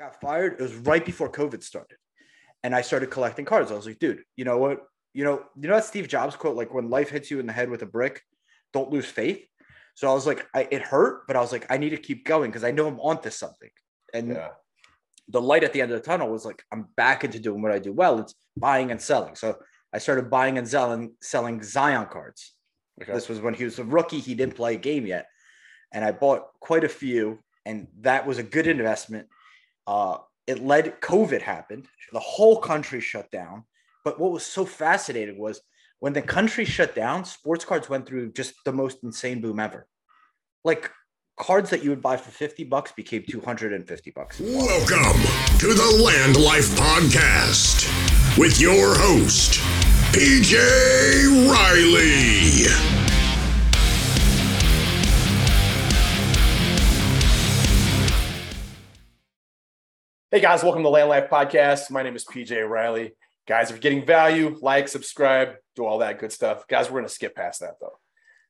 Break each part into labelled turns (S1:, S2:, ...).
S1: got fired. It was right before COVID started. And I started collecting cards. I was like, dude, you know what? You know, you know that Steve Jobs quote, like when life hits you in the head with a brick, don't lose faith. So I was like, I, it hurt, but I was like, I need to keep going because I know I'm onto something. And
S2: Yeah.
S1: the light at the end of the tunnel was like, I'm back into doing what I do well. It's buying and selling. So I started buying and selling selling Zion cards.
S2: Okay.
S1: This was when he was a rookie. He didn't play a game yet. And I bought quite a few, and that was a good investment. Uh, it led COVID happened. The whole country shut down. But what was so fascinating was when the country shut down, sports cards went through just the most insane boom ever. Like cards that you would buy for 50 bucks became 250 bucks.
S3: Welcome to the Land Life Podcast with your host, PJ Riley.
S2: Hey guys, welcome to Land Life Podcast. My name is PJ Riley. Guys, if you're getting value, like, subscribe, do all that good stuff. Guys, we're going to skip past that though.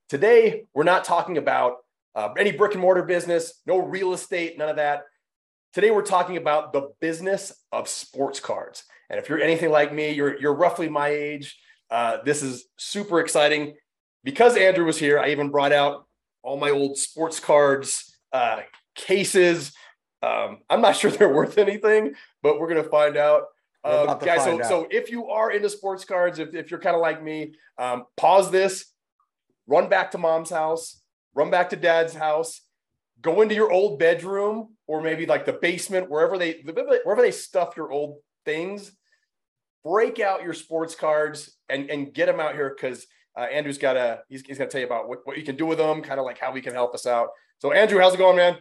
S2: Today, we're not talking about uh, any brick and mortar business, no real estate, none of that. Today, we're talking about the business of sports cards. And if you're anything like me, you're, you're roughly my age. Uh, this is super exciting. Because Andrew was here, I even brought out all my old sports cards, uh, cases. Um, I'm not sure they're worth anything, but we're going to find out.
S1: To
S2: guys, so,
S1: find
S2: so
S1: out.
S2: if you are into sports cards, if, if you're kind of like me, um, pause this, run back to mom's house, run back to dad's house, go into your old bedroom or maybe like the basement, wherever they wherever they stuff your old things. Break out your sports cards and and get them out here because uh, Andrew's got to he's, he's gonna tell you about what, what you can do with them, kind of like how we can help us out. So Andrew, how's it going, man?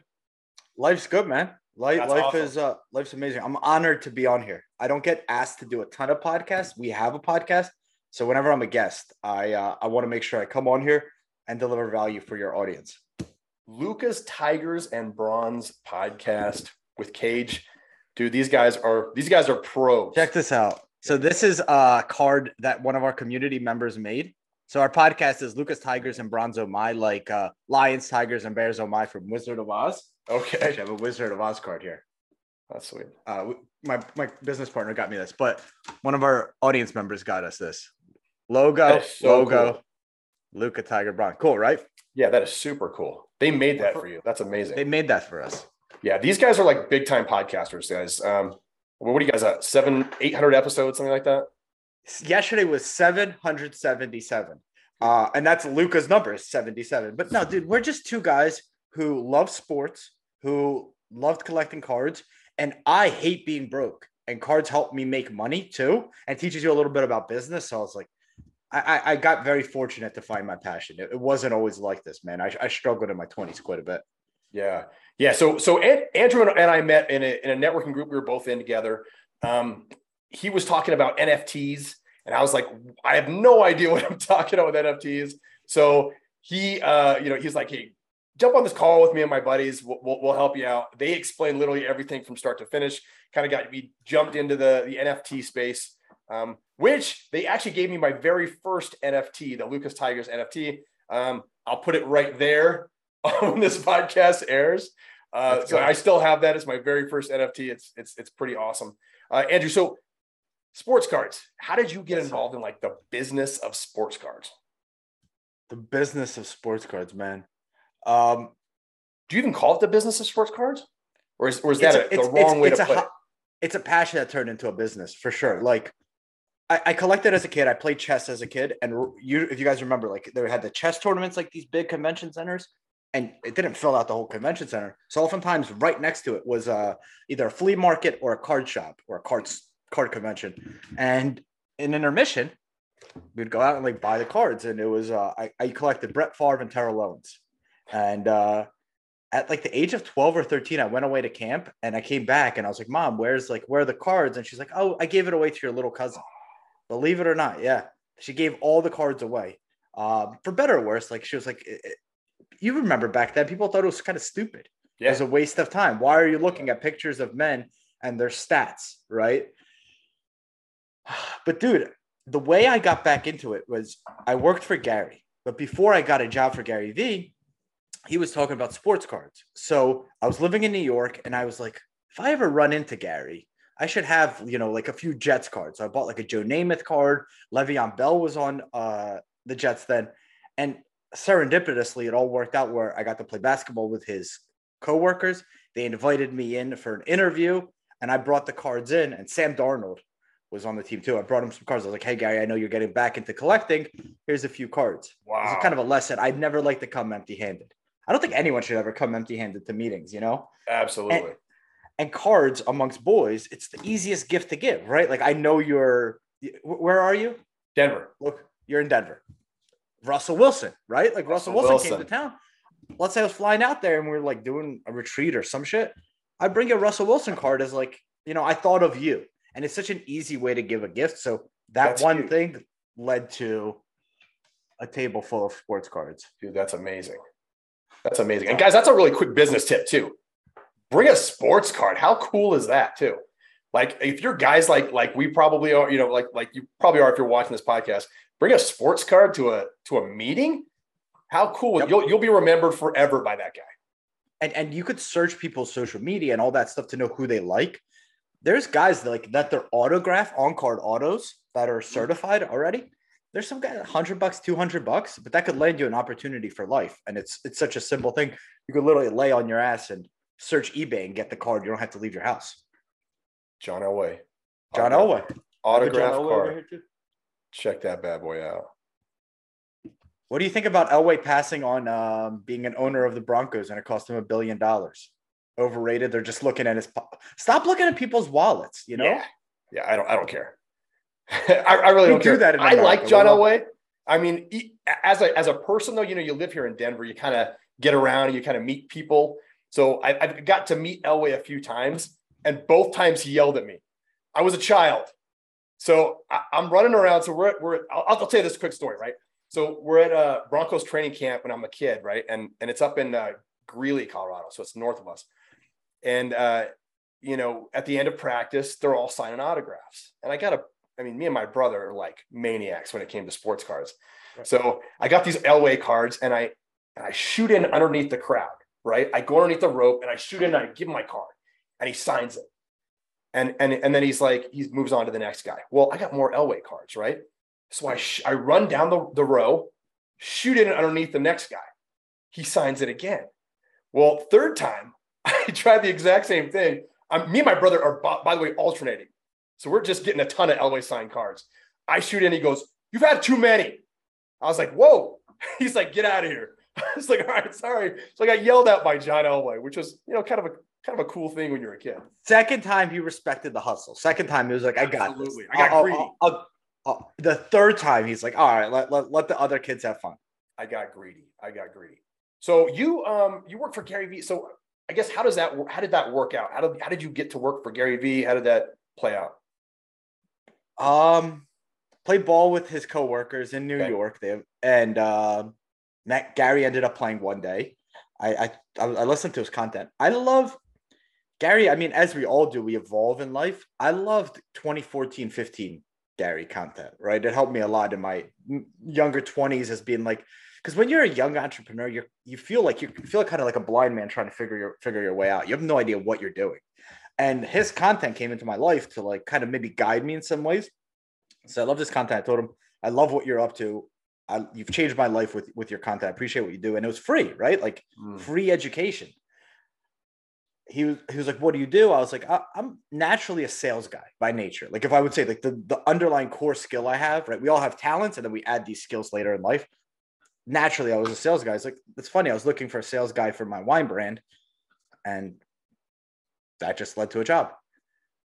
S1: Life's good, man. Life,
S2: That's
S1: life
S2: awesome.
S1: is uh, life's amazing. I'm honored to be on here. I don't get asked to do a ton of podcasts. We have a podcast, so whenever I'm a guest, I uh, I want to make sure I come on here and deliver value for your audience.
S2: Lukas Tigers and Brons podcast with Cage. Dude, these guys are these guys are pros.
S1: Check this out. So this is a card that one of our community members made. So our podcast is Lukas Tigers and Bronzo My, like uh, Lions, Tigers, and Bears Oh My from Wizard of Oz. Actually, I have a Wizard of Oz card here.
S2: that's sweet.
S1: Uh, my my business partner got me this, but one of our audience members got us this logo,
S2: so
S1: logo,
S2: cool.
S1: Luka Tiger Brons. Cool, right?
S2: Yeah, that is super cool. They made that for you. That's amazing.
S1: They made that for us.
S2: Yeah, these guys are like big time podcasters, guys. Um, what do you guys at? Seven, eight hundred episodes, something like that.
S1: Yesterday was 777. Uh, and that's Luka's number is 77. But no, dude, we're just two guys who love sports, who loved collecting cards, and I hate being broke. And cards help me make money too, and teaches you a little bit about business. So I was like, I, I- got very fortunate to find my passion. It, wasn't always like this, man. I, I struggled in my 20s quite a bit.
S2: Yeah, yeah. So, so An- Andrew and and I met in a in a networking group. We were both in together. Um, he was talking about NFTs, and I was like, I have no idea what I'm talking about with NFTs. So he, uh, you know, he's like, hey, jump on this call with me and my buddies. We'll, we'll, we'll help you out. They explained literally everything from start to finish. Kind of got me jumped into the the NFT space, um, which they actually gave me my very first NFT, the Lukas Tigers NFT. Um, I'll put it right there on this podcast airs. Uh, so. I still have that as my very first NFT. It's it's it's pretty awesome. Uh, Andrew, so sports cards. How did you get involved in like the business of sports cards?
S1: The business of sports cards, man. Um,
S2: Do you even call it the business of sports cards, or is or is
S1: it's
S2: that
S1: a-
S2: a,
S1: it's-
S2: the wrong
S1: it's-
S2: way
S1: it's
S2: to
S1: a
S2: put it?
S1: It's a passion that turned into a business for sure. Like I, I collected as a kid. I played chess as a kid, and you, if you guys remember, like they had the chess tournaments, like these big convention centers, and it didn't fill out the whole convention center. So oftentimes, right next to it was uh, either a flea market or a card shop or a cards card convention. And in intermission, we'd go out and like buy the cards, and it was uh, I, I collected Brett Favre and Terrell Owens, and uh, at like the age of 12 or 13 i went away to camp and i came back and i was like mom where's like where are the cards? And she's like oh i gave it away to your little cousin. Believe it or not yeah she gave all the cards away. Um, for better or worse like she was like it- it- you remember back then people thought it was kind of stupid. It was a waste of time. Why are you looking at pictures of men and their stats right? But dude the way i got back into it was i worked for gary but before i got a job for gary vee he was talking about sports cards. So I was living in New York and I was like, if I ever run into Gary, I should have, you know, like a few Jets cards. So I bought like a Joe Namath card. Le'Veon Bell was on uh, the Jets then. And serendipitously, it all worked out where I got to play basketball with his coworkers. They invited me in for an interview, and I brought the cards in. And Sam Darnold was on the team too. I brought him some cards. I was like, "Hey, Gary, I know you're getting back into collecting. Here's a few cards."
S2: Wow.
S1: It's kind of a lesson. I'd never like to come empty-handed. I don't think anyone should ever come empty-handed to meetings. You know,
S2: Absolutely.
S1: and cards amongst boys, it's the easiest gift to give, right? Like I know you're. Where are you?
S2: Denver.
S1: Look, you're in Denver. Russell Wilson, right? Like Russell,
S2: Russell
S1: Wilson,
S2: Wilson.
S1: came to town. Let's say I was flying out there and we are like doing a retreat or some shit. I bring a Russell Wilson card as like, you know, I thought of you. And it's such an easy way to give a gift. So that
S2: That's
S1: one
S2: huge.
S1: thing led to a table full of sports cards.
S2: Dude, that's amazing. That's amazing. And guys, that's a really quick business tip too. Bring a sports card. How cool is that too? Like if you're guys like like we probably are, you know, like like you probably are if you're watching this podcast, bring a sports card to a to a meeting. How cool.
S1: Yep.
S2: You'll you'll be remembered forever by that guy.
S1: and and you could search people's social media and all that stuff to know who they like. There's guys that like that their autograph on card autos that are mm. certified already. There's some guy hundred bucks, two hundred bucks, but that could land you an opportunity for life. And it's it's such a simple thing. You could literally lay on your ass and search eBay and get the card. You don't have to leave your house.
S2: John Elway.
S1: John Elway,
S2: Autograph
S1: John
S2: card.
S1: here.
S2: Check that bad boy out.
S1: What do you think about Elway passing on um, being an owner of the Broncos and it cost him a billion dollars? Overrated. They're just looking at his. po- Stop looking at people's wallets. You know.
S2: Yeah. Yeah, I don't I don't care. I, I really
S1: We
S2: don't
S1: do
S2: care.
S1: that
S2: I like John Elway. I mean, he- as a as a person though, you know, you live here in Denver, you kind of get around and you kind of meet people. So I, I've got to meet Elway a few times, and both times he yelled at me. I was a child, so I, I'm running around. So we're at, we're at, I'll, I'll tell you this quick story, right? So we're at a Broncos training camp when I'm a kid, right? And and it's up in uh, Greeley, Colorado, so it's north of us. And uh, you know, at the end of practice, they're all signing autographs. And I got a, I mean, me and my brother are like maniacs when it came to sports cars.
S1: Right.
S2: So I got these Elway cards and I, and I shoot in underneath the crowd, right? I go underneath the rope and I shoot in and I give him my card and he signs it. And, and, and then he's like, he moves on to the next guy. Well, I got more Elway cards, right? So I, sh- I run down the, the row, shoot in underneath the next guy. He signs it again. Well, third time, I tried the exact same thing. I'm, me and my brother are, by, by the way, alternating. So we're just getting a ton of Elway signed cards. I shoot in, he goes, You've had too many. I was like, Whoa. He's like, Get out of here. I was like, All right, sorry. So I got yelled at by John Elway, which was, you know, kind of a kind of a cool thing when you're a kid.
S1: Second time he respected the hustle. Second time he was like, I got this.
S2: Absolutely. I got
S1: I'll-
S2: greedy.
S1: I'll- I'll- I'll- the third time he's like, all right, let, let, let the other kids have fun.
S2: I got greedy. I got greedy. So you um you work for Gary Vee. So I guess how does that how did that work out? How did how did you get to work for Gary Vee? How did that play out?
S1: Um, played ball with his coworkers in New
S2: Okay.
S1: York. They and um, Matt Gary ended up playing one day. I, I I I listened to his content. I love Gary. I mean, as we all do, we evolve in life. I loved 2014, 15 Gary content. Right, it helped me a lot in my younger 20s as being like. Because when you're a young entrepreneur, you you feel like you feel kind of like a blind man trying to figure your figure your way out. You have no idea what you're doing, and his content came into my life to like kind of maybe guide me in some ways. So I love this content. I told him, I love what you're up to. I, you've changed my life with with your content. I appreciate what you do, and it was free, right? Like hmm. free education. He was he was like, "What do you do?" I was like, I, "I'm naturally a sales guy by nature. Like if I would say like the the underlying core skill I have, right? We all have talents, and then we add these skills later in life. Naturally, I was a sales guy. It's like it's funny. I was looking for a sales guy for my wine brand, and that just led to a job.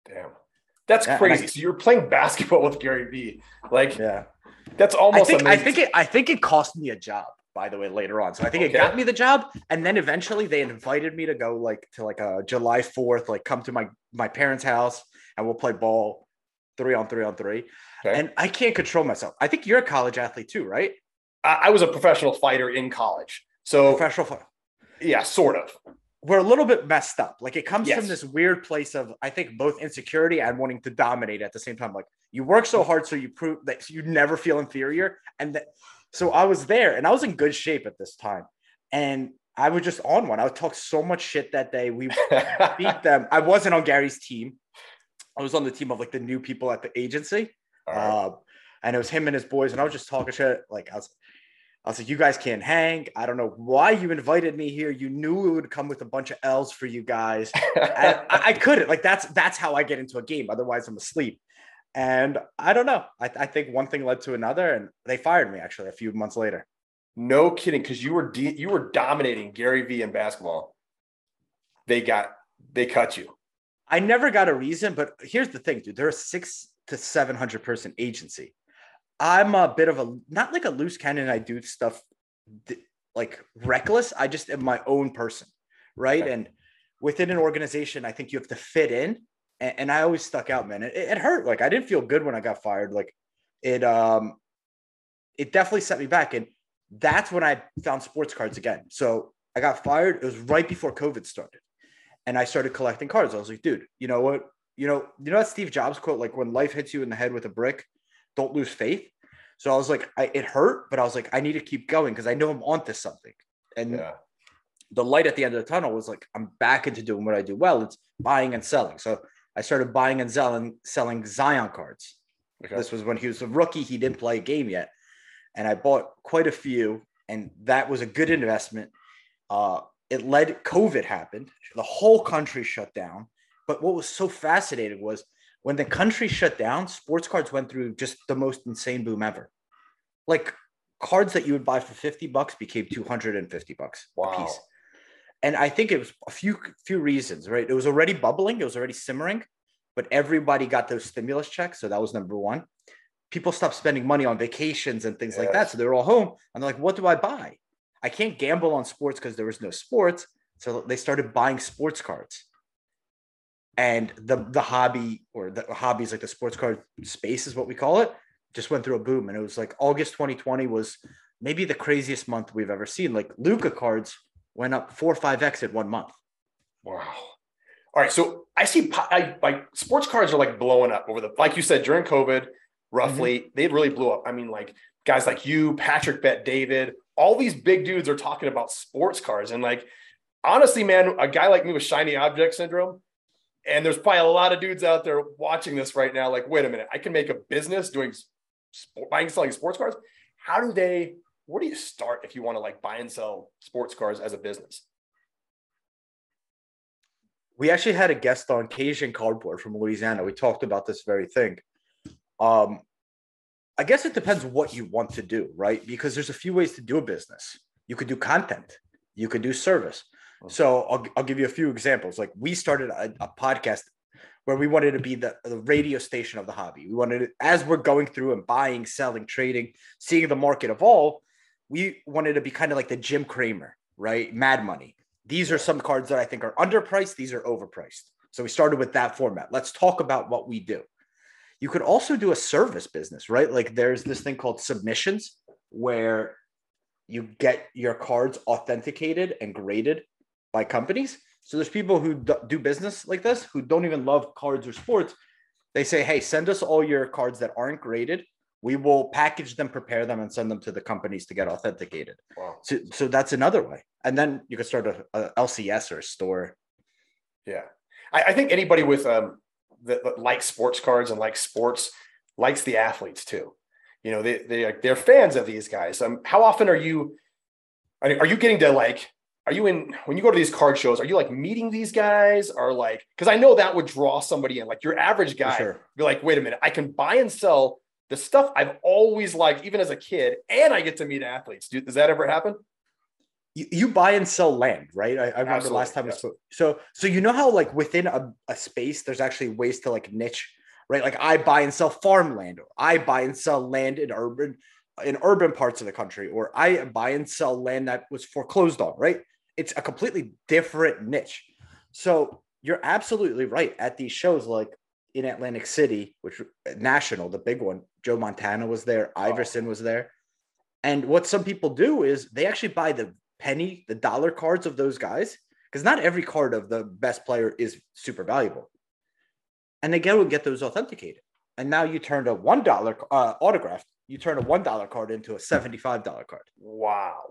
S2: Damn. That's
S1: Yeah, and I-
S2: crazy. so you're playing basketball with Gary Vee. Like
S1: Yeah.
S2: that's almost.
S1: I think I think it I think it cost me a job, by the way, later on. So I think
S2: Okay.
S1: it got me the job. And then eventually they invited me to go like to like a July 4th, like come to my my parents' house and we'll play ball three on three on three.
S2: Okay.
S1: And I can't control myself. I think you're a college athlete too, right?
S2: I, I was a professional fighter in college. So
S1: Professional fi-
S2: yeah, sort of.
S1: We're a little bit messed up. Like it comes
S2: Yes.
S1: from this weird place of I think both insecurity and wanting to dominate at the same time. Like you work so hard so you prove that you never feel inferior. And that so I was there and I was in good shape at this time. And I was just on one. I would talk so much shit that day. We beat them. I wasn't on Gary's team. I was on the team of like the new people at the agency.
S2: Right.
S1: Uh, and it was him and his boys, and I was just talking shit. Like I was, I was like, "You guys can't hang. I don't know why you invited me here. You knew it would come with a bunch of L's for you guys. I, I couldn't. Like that's that's how I get into a game. Otherwise, I'm asleep. And I don't know. I, I think one thing led to another, and they fired me actually a few months later.
S2: no kidding, because you were de- you were dominating Gary Vee in basketball. They got they cut you.
S1: I never got a reason, but here's the thing, dude. They're a six to seven hundred person agency. I'm a bit of a not like a loose cannon. I do stuff like reckless. I just am my own person, right?
S2: Okay.
S1: And within an organization, I think you have to fit in. And, and I always stuck out, man. It, it hurt. Like I didn't feel good when I got fired. Like it, um, it definitely set me back. And that's when I found sports cards again. So I got fired. It was right before COVID started and I started collecting cards. I was like, dude, you know what? You know, you know that Steve Jobs quote, like when life hits you in the head with a brick, don't lose faith. So I was like, I, it hurt, but I was like, I need to keep going because I know I'm onto something. And
S2: Yeah.
S1: the light at the end of the tunnel was like, I'm back into doing what I do well. It's buying and selling. So I started buying and selling selling Zion cards.
S2: Okay.
S1: This was when he was a rookie. He didn't play a game yet. And I bought quite a few, and that was a good investment. Uh, it led COVID happened. The whole country shut down. But what was so fascinating was when the country shut down, sports cards went through just the most insane boom ever. Like cards that you would buy for 50 bucks became 250 bucks a piece. And I think it was a few few reasons, right? It was already bubbling, it was already simmering, but everybody got those stimulus checks. So that was number one. People stopped spending money on vacations and things like that. So they're all home. And they're like, what do I buy? I can't gamble on sports because there was no sports. So they started buying sports cards. And the the hobby or the hobbies like the sports card space is what we call it, just went through a boom. And it was like August 2020 was maybe the craziest month we've ever seen. Like Luka cards went up four or five X in one month.
S2: Wow. All right. So I see I, like sports cards are like blowing up over the, like you said, during COVID, roughly, mm-hmm. they really blew up. I mean, like guys like you, Patrick Bet David, all these big dudes are talking about sports cards. And like, honestly, man, a guy like me with shiny object syndrome, and there's probably a lot of dudes out there watching this right now. Like, wait a minute, I can make a business doing sport, buying selling sports cars How do they, where do you start if you want to like buy and sell sports cars as a business?
S1: we actually had a guest on Cajun Cardboard from Louisiana. We talked about this very thing. Um, I guess it depends what you want to do, right? Because there's a few ways to do a business. You could do content, you could do service. So I'll, I'll give you a few examples. Like we started a, a podcast where we wanted to be the, the radio station of the hobby. We wanted to, as we're going through and buying, selling, trading, seeing the market evolve, we wanted to be kind of like the Jim Cramer, right? Mad Money. These are some cards that I think are underpriced. These are overpriced. So we started with that format. Let's talk about what we do. You could also do a service business, right? Like there's this thing called submissions where you get your cards authenticated and graded by companies. So there's people who do business like this who don't even love cards or sports. They say, "Hey, send us all your cards that aren't graded. We will package them, prepare them, and send them to the companies to get authenticated."
S2: Wow.
S1: So, so that's another way. And then you could start a, a LCS or a store.
S2: Yeah, I, I think anybody with um that, that likes sports cards and likes sports likes the athletes too. You know, they, they, they're fans of these guys. Um, how often are you are you getting to like? Are you in when you go to these card shows? Are you like meeting these guys or like? Because I know that would draw somebody in. Like your average guy,
S1: sure.
S2: be like, wait a minute, I can buy and sell the stuff I've always liked, even as a kid, and I get to meet athletes. Do, does that ever happen?
S1: You, you buy and sell land, right? I, I remember
S2: Absolutely,
S1: last time
S2: yeah.
S1: we spoke. So, so you know how like within a, a space, there's actually ways to like niche, right? Like I buy and sell farmland, or I buy and sell land in urban in urban parts of the country, or I buy and sell land that was foreclosed on, right? It's a completely different niche. So you're absolutely right. At these shows, like in Atlantic City, which national, the big one, Joe Montana was there, Iverson was there. And what some people do is they actually buy the penny, the dollar cards of those guys, because not every card of the best player is super valuable. And they go and get those authenticated. And now you turn a one dollar uh, autograph, you turn a one dollar card into a seventy-five dollar card.
S2: Wow.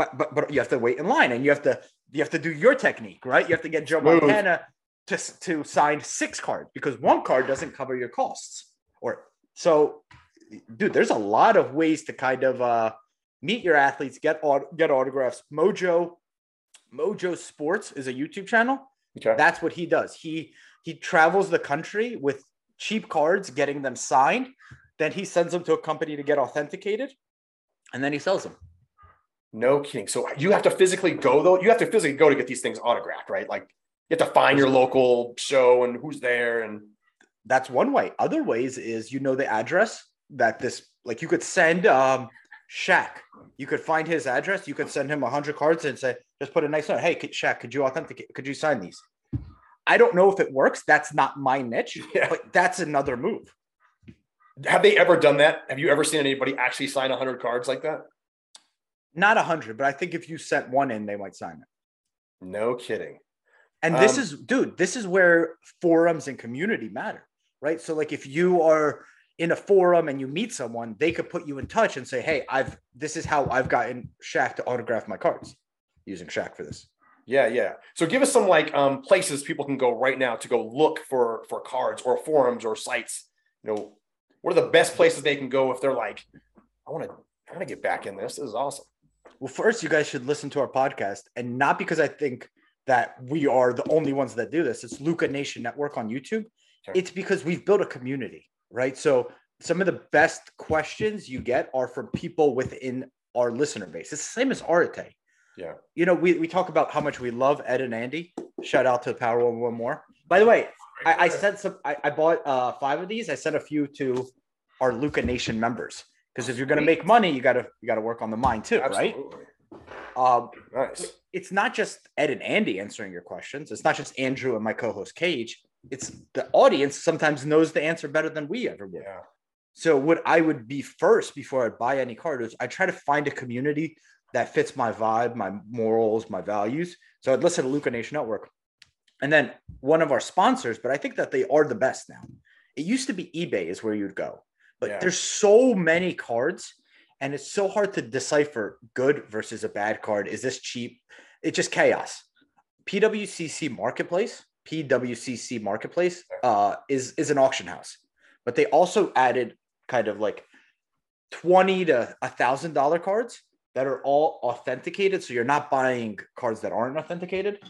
S1: But but but you have to wait in line and you have to you have to do your technique, right? You have to get Joe
S2: Smooth.
S1: Montana to to sign six cards because one card doesn't cover your costs. Or so, dude, there's a lot of ways to kind of uh, meet your athletes, get get autographs. Mojo Mojo Sports is a YouTube channel.
S2: Okay.
S1: That's what he does. He he travels the country with cheap cards, getting them signed. Then he sends them to a company to get authenticated, and then he sells them.
S2: No kidding. So you have to physically go though. You have to physically go to get these things autographed, right? Like you have to find your local show and who's there. And
S1: That's one way. Other ways is you know the address that this like you could send um Shaq. You could find his address. You could send him a hundred cards and say, just put a nice note. Hey, Shaq, could you authenticate? Could you sign these? I don't know if it works. That's not my niche,
S2: Yeah.
S1: but that's another move.
S2: have they ever done that? Have you ever seen anybody actually sign 100 cards like that?
S1: Not a hundred, but I think if you sent one in, they might sign it.
S2: No kidding.
S1: And this
S2: Um,
S1: is, dude, this is where forums and community matter, right? So, like, if you are in a forum and you meet someone, they could put you in touch and say, "Hey, I've this is how I've gotten Shaq to autograph my cards using Shaq for this."
S2: Yeah, yeah. So give us some like um, places people can go right now to go look for for cards or forums or sites. You know, what are the best places they can go if they're like, I want to, I want to get back in this. This is awesome.
S1: Well, first, you guys should listen to our podcast, and not because I think that we are the only ones that do this. It's Luka Nation Network on YouTube.
S2: Okay.
S1: It's because we've built a community, right? So some of the best questions you get are from people within our listener base. It's the same as Arete.
S2: Yeah.
S1: You know, we, we talk about how much we love Ed and Andy. Shout out to Power of One More. By the way, I, I sent some. I, I bought uh, five of these. I sent a few to our Luka Nation members because if you're going to make money, you gotta you gotta work on the mind too, right?
S2: Absolutely.
S1: Um,
S2: Nice.
S1: it's not just Ed and Andy answering your questions. It's not just Andrew and my co-host Cage. It's the audience sometimes knows the answer better than we ever would.
S2: Yeah.
S1: So what I would be first before I buy any card is I try to find a community that fits my vibe, my morals, my values. So I'd listen to Luka Nation Network. And then one of our sponsors, but I think that they are the best now. It used to be eBay is where you'd go, but
S2: Yeah.
S1: there's so many cards and it's so hard to decipher good versus a bad card. Is this cheap? It's just chaos. PWCC Marketplace, PWCC Marketplace uh, is is an auction house, but they also added kind of like twenty to a thousand dollar cards that are all authenticated. So you're not buying cards that aren't authenticated.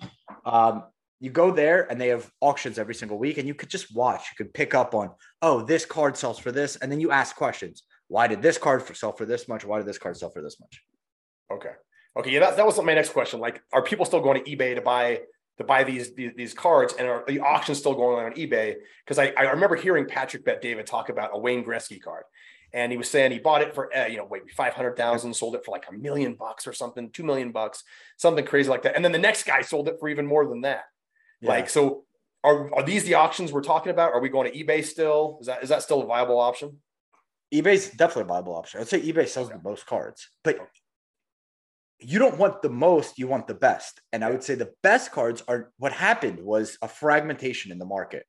S1: Um, you go there and they have auctions every single week, and you could just watch. You could pick up on, oh, this card sells for this, and then you ask questions. Why did this card for sell for this much? Why did this card sell for this much?
S2: Okay. Okay. Yeah. That, that was my next question. Like, are people still going to eBay to buy to buy these these, these cards, and are the auctions still going on on eBay? Because I, I remember hearing Patrick Bet David talk about a Wayne Gretzky card, and he was saying he bought it for uh, you know hundred thousand, sold it for like a million bucks or something, two million bucks, something crazy like that, and then the next guy sold it for even more than that. Like, so are are these the auctions we're talking about? Are we going to eBay still? Is that is that still a viable option?
S1: eBay's definitely a viable option. I'd say eBay sells
S2: Okay.
S1: the most cards, but you don't want the most, you want the best. And I would say the best cards are what happened was a fragmentation in the market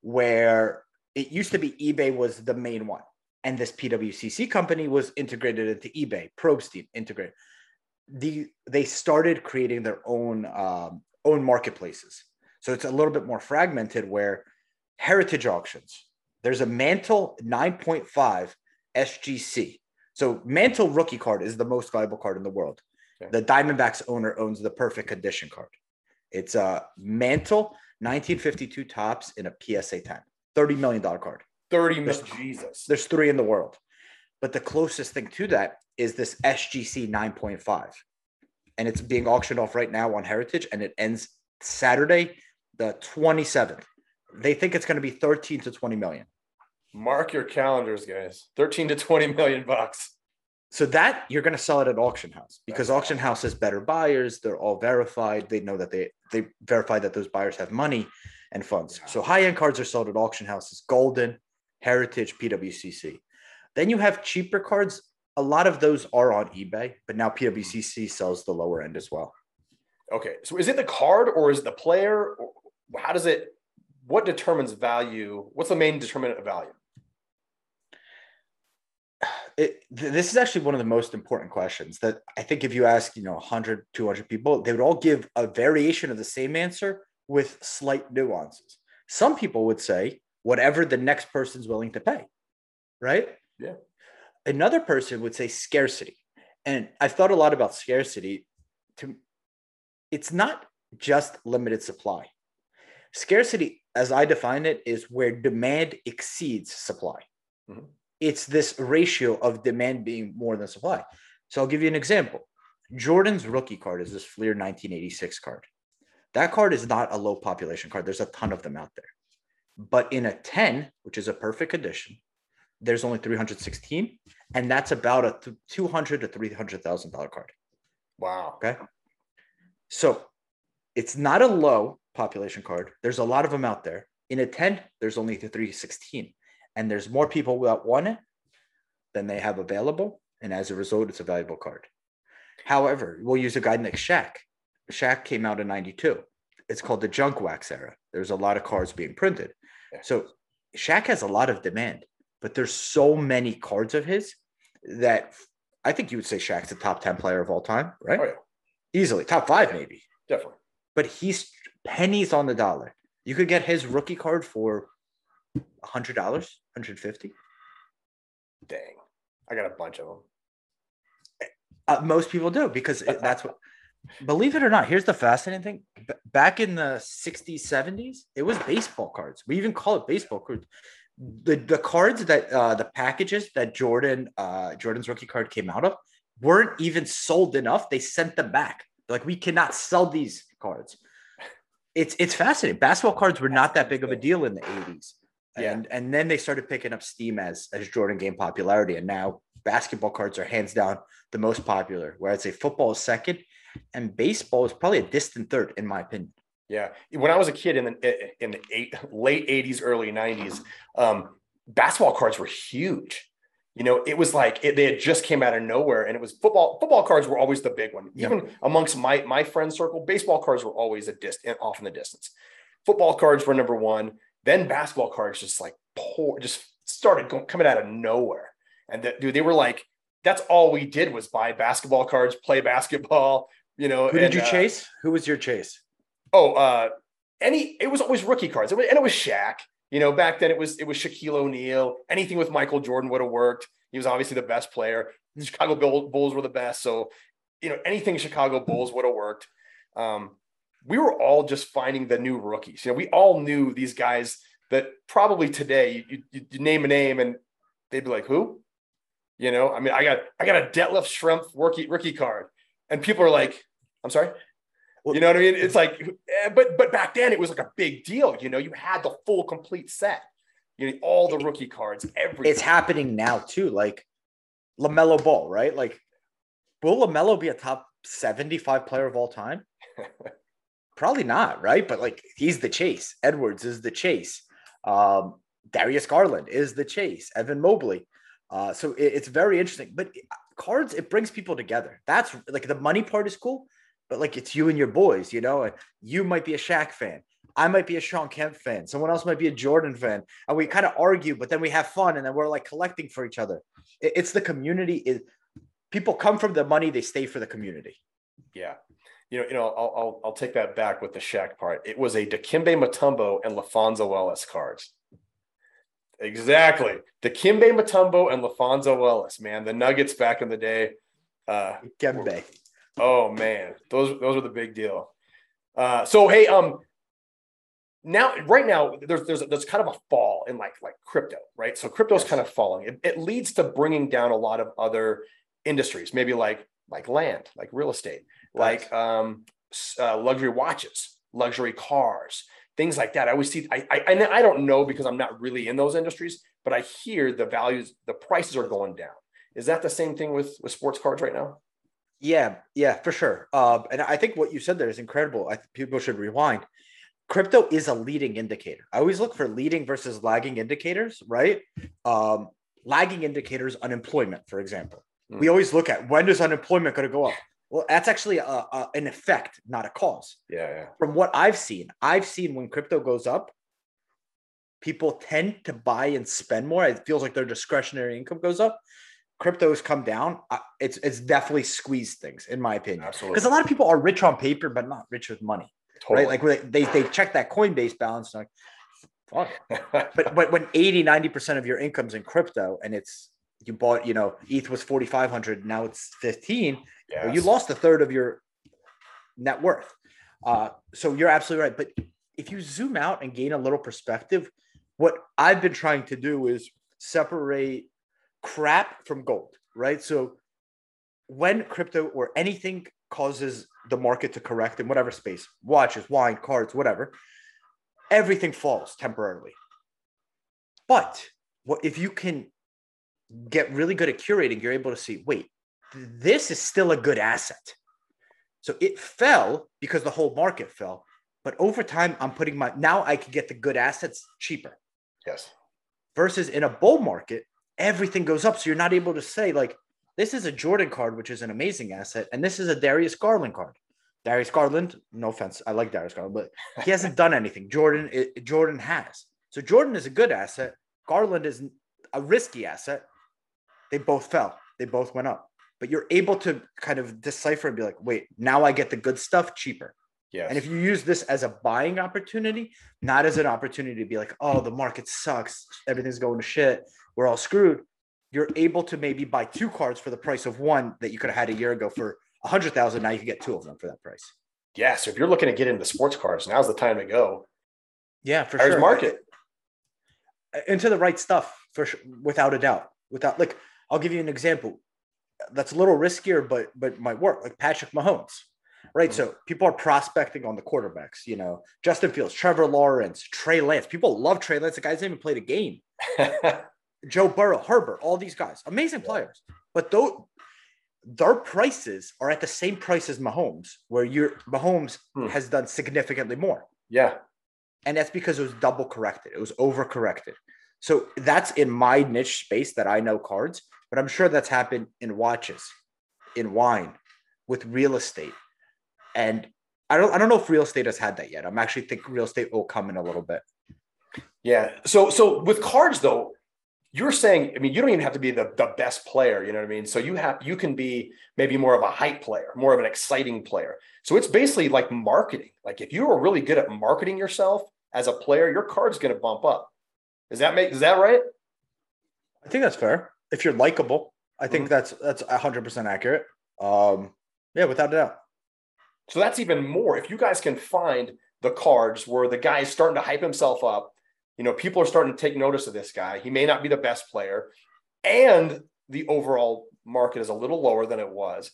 S1: where it used to be eBay was the main one. And this PWCC company was integrated into eBay, Probstein integrated. The they started creating their own um, own marketplaces. So it's a little bit more fragmented where heritage auctions, there's a Mantle 9.5 SGC. So Mantle rookie card is the most valuable card in the world.
S2: Okay.
S1: The Diamondbacks owner owns the perfect condition card. It's a Mantle 1952 Topps in a PSA 10, $30 million card.
S2: Thirty million. Jesus.
S1: There's three in the world. But the closest thing to that is this SGC 9.5. And it's being auctioned off right now on Heritage and it ends Saturday, the 27th. They think it's going to be 13 to 20 million.
S2: Mark your calendars, guys. 13 to 20 million bucks.
S1: So that you're going to sell it at auction house because auction house has better buyers. They're all verified. They know that they they verify that those buyers have money and funds. So high end cards are sold at auction houses. Goldin, Heritage, PWCC. Then you have cheaper cards. A lot of those are on eBay, but now PWCC sells the lower end as well.
S2: Okay. So is it the card or is it the player? Or How does it, what determines value? What's the main determinant of value?
S1: it, th- this is actually one of the most important questions that I think if you ask, you know, 100, 200 people, they would all give a variation of the same answer with slight nuances. Some people would say whatever the next person's willing to pay, right?
S2: Yeah.
S1: Another person would say scarcity. And I've thought a lot about scarcity. To it's not just limited supply. Scarcity, as I define it, is where demand exceeds supply.
S2: Mhm.
S1: It's this ratio of demand being more than supply. So I'll give you an example. Jordan's rookie card is this Fleer 1986 card. That card is not a low population card. There's a ton of them out there. But in a 10, which is a perfect condition, there's only 316, and that's about a 200 to 300,000 dollar card.
S2: Wow.
S1: Okay. So it's not a low population card. There's a lot of them out there. In a 10, there's only the 316. And there's more people that want it than they have available. And as a result, it's a valuable card. However, we'll use a guy like Shaq. Shaq came out in 92. It's called the junk wax era. There's a lot of cards being printed. So Shaq has a lot of demand, but there's so many cards of his that I think you would say Shaq's a top 10 player of all time, right?
S2: Oh, yeah.
S1: Easily, top five, maybe.
S2: Definitely.
S1: But he's pennies on the dollar. You could get his rookie card for $100, 150
S2: Dang. I got a bunch of them.
S1: uh, Most people do because that's what, believe it or not, here's the fascinating thing. B- back in the 60s, 70s, it was baseball cards. We even call it baseball cards. The, the cards that uh, the packages that Jordan uh, Jordan's rookie card came out of weren't even sold enough. They sent them back. They're like we cannot sell these cards. It's it's fascinating. Basketball cards were not that big of a deal in the 80s.
S2: Yeah.
S1: And and then they started picking up steam as as Jordan gained popularity. And now basketball cards are hands down the most popular, where I'd say football is second, and baseball is probably a distant third, in my opinion.
S2: Yeah. When I was a kid in the in the eight, late 80s, early 90s, um, basketball cards were huge. You know, it was like it, they had just came out of nowhere, and it was football. Football cards were always the big one.
S1: Yeah.
S2: Even amongst my my friend circle, baseball cards were always a distance off in the distance. Football cards were number one. Then basketball cards just like pour, just started going, coming out of nowhere. And the, dude, they were like, that's all we did was buy basketball cards, play basketball. You know,
S1: Who did
S2: and,
S1: you
S2: uh,
S1: chase? Who was your chase?
S2: Oh, uh, any it was always rookie cards, and it was Shaq. You know, back then it was it was Shaquille O'Neal. Anything with Michael Jordan would have worked. He was obviously the best player. The Chicago Bulls were the best, so you know anything Chicago Bulls would have worked. Um, we were all just finding the new rookies. You know, we all knew these guys that probably today you, you, you name a name and they'd be like, "Who?" You know, I mean, I got I got a Detlef Schrempf rookie rookie card, and people are like, "I'm sorry." You know what I mean? It's like, eh, but but back then it was like a big deal. You know, you had the full complete set. You know, all the rookie cards, everything.
S1: It's happening now too. Like LaMelo Ball, right? Like, will LaMelo be a top seventy-five player of all time? Probably not, right? But like, he's the chase. Edwards is the chase. Um, Darius Garland is the chase. Evan Mobley. Uh, so it- it's very interesting. But uh, cards, it brings people together. That's like the money part is cool, but like it's you and your boys. You know, And you might be a Shaq fan. I might be a Sean Kemp fan. Someone else might be a Jordan fan, and we kind of argue, but then we have fun, and then we're like collecting for each other. It's the community. It, people come from the money; they stay for the community.
S2: Yeah. You know, you know, I'll, I'll I'll take that back with the Shaq part. It was a Dikembe Mutombo and LaPhonso Ellis cards. Exactly. Dikembe Mutombo and LaPhonso Ellis, man. The Nuggets back in the day. Uh
S1: Gembe.
S2: Oh man, those those are the big deal. Uh so hey, um now right now there's there's there's kind of a fall in like like crypto, right? So crypto's
S1: Yes.
S2: kind of falling. It, it leads to bringing down a lot of other industries, maybe like like land, like real estate, like um, uh, luxury watches, luxury cars, things like that. I always see. I, I I don't know because I'm not really in those industries, but I hear the values, the prices are going down. Is that the same thing with with sports cards right now?
S1: Yeah, yeah, for sure. Uh, and I think what you said there is incredible. I think people should rewind. Crypto is a leading indicator. I always look for leading versus lagging indicators, right? Um, lagging indicators, unemployment, for example. We always look at when is unemployment going to go up? Well, that's actually a, a, an effect, not a cause.
S2: Yeah, yeah.
S1: From what I've seen, I've seen when crypto goes up, people tend to buy and spend more. It feels like their discretionary income goes up. Crypto's come down, it's it's definitely squeezed things, in my opinion.
S2: Absolutely.
S1: Because a lot of people are rich on paper, but not rich with money,
S2: Totally.
S1: right? Like they they check that Coinbase balance, and like, fuck. But but when 80, 90 percent of your income's in crypto, and it's you bought, you know, ETH was forty five hundred, now it's fifteen.
S2: yeah,
S1: Well, you lost a third of your net worth. Uh, so you're absolutely right. But if you zoom out and gain a little perspective, what I've been trying to do is separate crap from gold, right? So when crypto or anything causes the market to correct in whatever space, watches, wine, cards, whatever, everything falls temporarily. But what if you can get really good at curating, you're able to see, wait, this is still a good asset. So it fell because the whole market fell. But over time, I'm putting my now I can get the good assets cheaper
S2: yes.
S1: versus in a bull market, everything goes up. So you're not able to say, like, this is a Jordan card, which is an amazing asset, and this is a Darius Garland card. Darius Garland, no offense, I like Darius Garland, but he hasn't done anything. Jordan, it, Jordan has. So Jordan is a good asset. Garland is a risky asset. They both fell. They both went up. But you're able to kind of decipher and be like, wait, now I get the good stuff cheaper.
S2: Yes.
S1: And if you use this as a buying opportunity, not as an opportunity to be like, oh, the market sucks, everything's going to shit, we're all screwed, you're able to maybe buy two cards for the price of one that you could have had a year ago for a hundred thousand. Now you can get two of them for that price.
S2: yeah. So if you're looking to get into sports cars, now's the time to go.
S1: Yeah, for
S2: Buyer's
S1: sure.
S2: market.
S1: into the right stuff for sure, without a doubt. Without like, I'll give you an example that's a little riskier, but but might work. Like Patrick Mahomes, right?
S2: Mhm.
S1: So people are prospecting on the quarterbacks. You know, Justin Fields, Trevor Lawrence, Trey Lance. People love Trey Lance. The guy's even played a game. Joe Burrow, Herbert, all these guys, amazing
S2: Yeah.
S1: players. But though their prices are at the same price as Mahomes, where your Mahomes
S2: Hmm.
S1: has done significantly more.
S2: yeah.
S1: And that's because it was double corrected. It was over corrected. So that's in my niche space that I know cards, but I'm sure that's happened in watches, in wine, with real estate. And I don't I don't know if real estate has had that yet. I'm actually think real estate will come in a little bit.
S2: Yeah. So so with cards though, you're saying, I mean, you don't even have to be the, the best player, you know what I mean? So you have you can be maybe more of a hype player, more of an exciting player. So it's basically like marketing. Like if you are really good at marketing yourself as a player, your card's gonna bump up. Is that make is that right?
S1: I think that's fair. If you're likable, I think
S2: Mhm.
S1: that's that's 100% accurate. Um yeah, without a doubt.
S2: So that's even more. If you guys can find the cards where the guy is starting to hype himself up, you know, people are starting to take notice of this guy. He may not be the best player, and the overall market is a little lower than it was.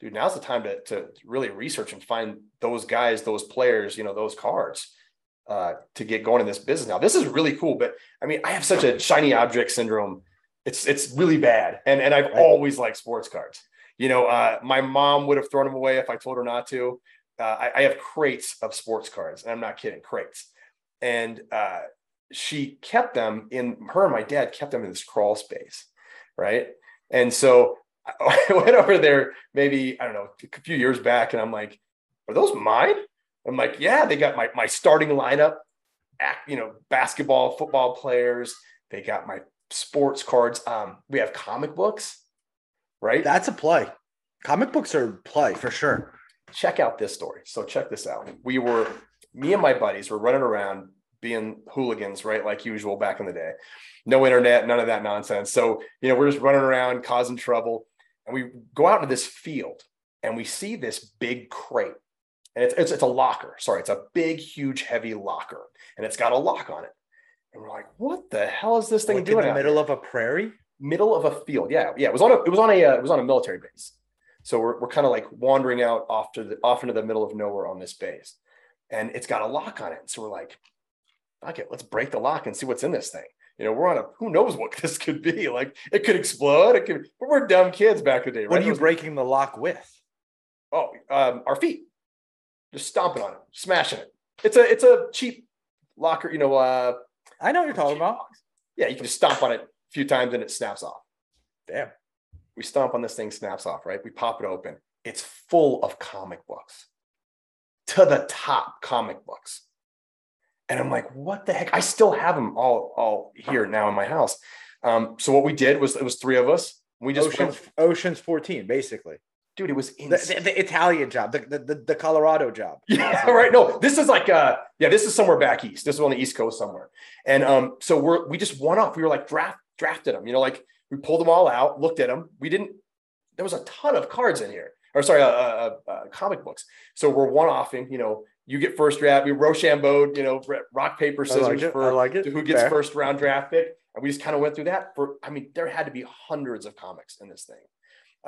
S2: Dude, now's the time to, to really research and find those guys, those players, you know, those cards uh, to get going in this business. Now, this is really cool, but I mean, I have such a shiny object syndrome. It's it's really bad, and and I've always liked sports cards. You know, uh, my mom would have thrown them away if I told her not to. Uh, I, I have crates of sports cards, and I'm not kidding, crates. And uh, she kept them in her and my dad kept them in this crawl space, right? And so I went over there maybe I don't know a few years back, and I'm like, "Are those mine?" I'm like, "Yeah, they got my my starting lineup, you know, basketball, football players. They got my sports cards. Um, we have comic books, right?
S1: That's a play. Comic books are play for sure.
S2: check out this story. So check this out. We were me and my buddies were running around being hooligans, right? Like usual back in the day. No internet, none of that nonsense. So, you know, we're just running around causing trouble. And we go out into this field and we see this big crate. And it's, it's, it's a locker. Sorry, it's a big, huge, heavy locker. And it's got a lock on it. And we're like, what the hell is this thing
S1: Like in the middle
S2: here?
S1: of a prairie.
S2: middle of a field. Yeah, yeah. It was on a it was on a uh, it was on a military base. So we're we're kind of like wandering out off to the off into the middle of nowhere on this base, and it's got a lock on it. So we're like, fuck it, let's break the lock and see what's in this thing. You know, we're on a who knows what this could be. Like it could explode. It could. But we're dumb kids back in the day, right?
S1: What are you
S2: was-
S1: breaking the lock with?
S2: Oh, um, our feet. Just stomping on it, smashing it. It's a it's a cheap locker. You know, uh,
S1: I know what you're talking about.
S2: yeah, you can just stomp on it a few times and it snaps off.
S1: Damn.
S2: We stomp on this thing, snaps off, right? We pop it open. It's full of comic books to the top comic books. And I'm like, what the heck? I still have them all, all here now in my house. Um, so what we did was it was three of us. We just
S1: Oceans Oceans 14, basically.
S2: dude, it was
S1: The, the, the Italian job, the, the, the, the Colorado job.
S2: Yeah, right. No, this is like uh yeah, this is somewhere back east. This is on the East Coast somewhere. And um, so we're we just one off. We were like draft drafted them, you know, like we pulled them all out, looked at them. We didn't there was a ton of cards in here, or sorry, uh, uh, uh comic books. So we're one offing, you know, you get first draft, we Rochambeau, you know, rock, paper, scissors
S1: like
S2: for
S1: like it.
S2: who gets
S1: Fair.
S2: first round draft pick. And we just kind of went through that for, I mean, there had to be hundreds of comics in this thing.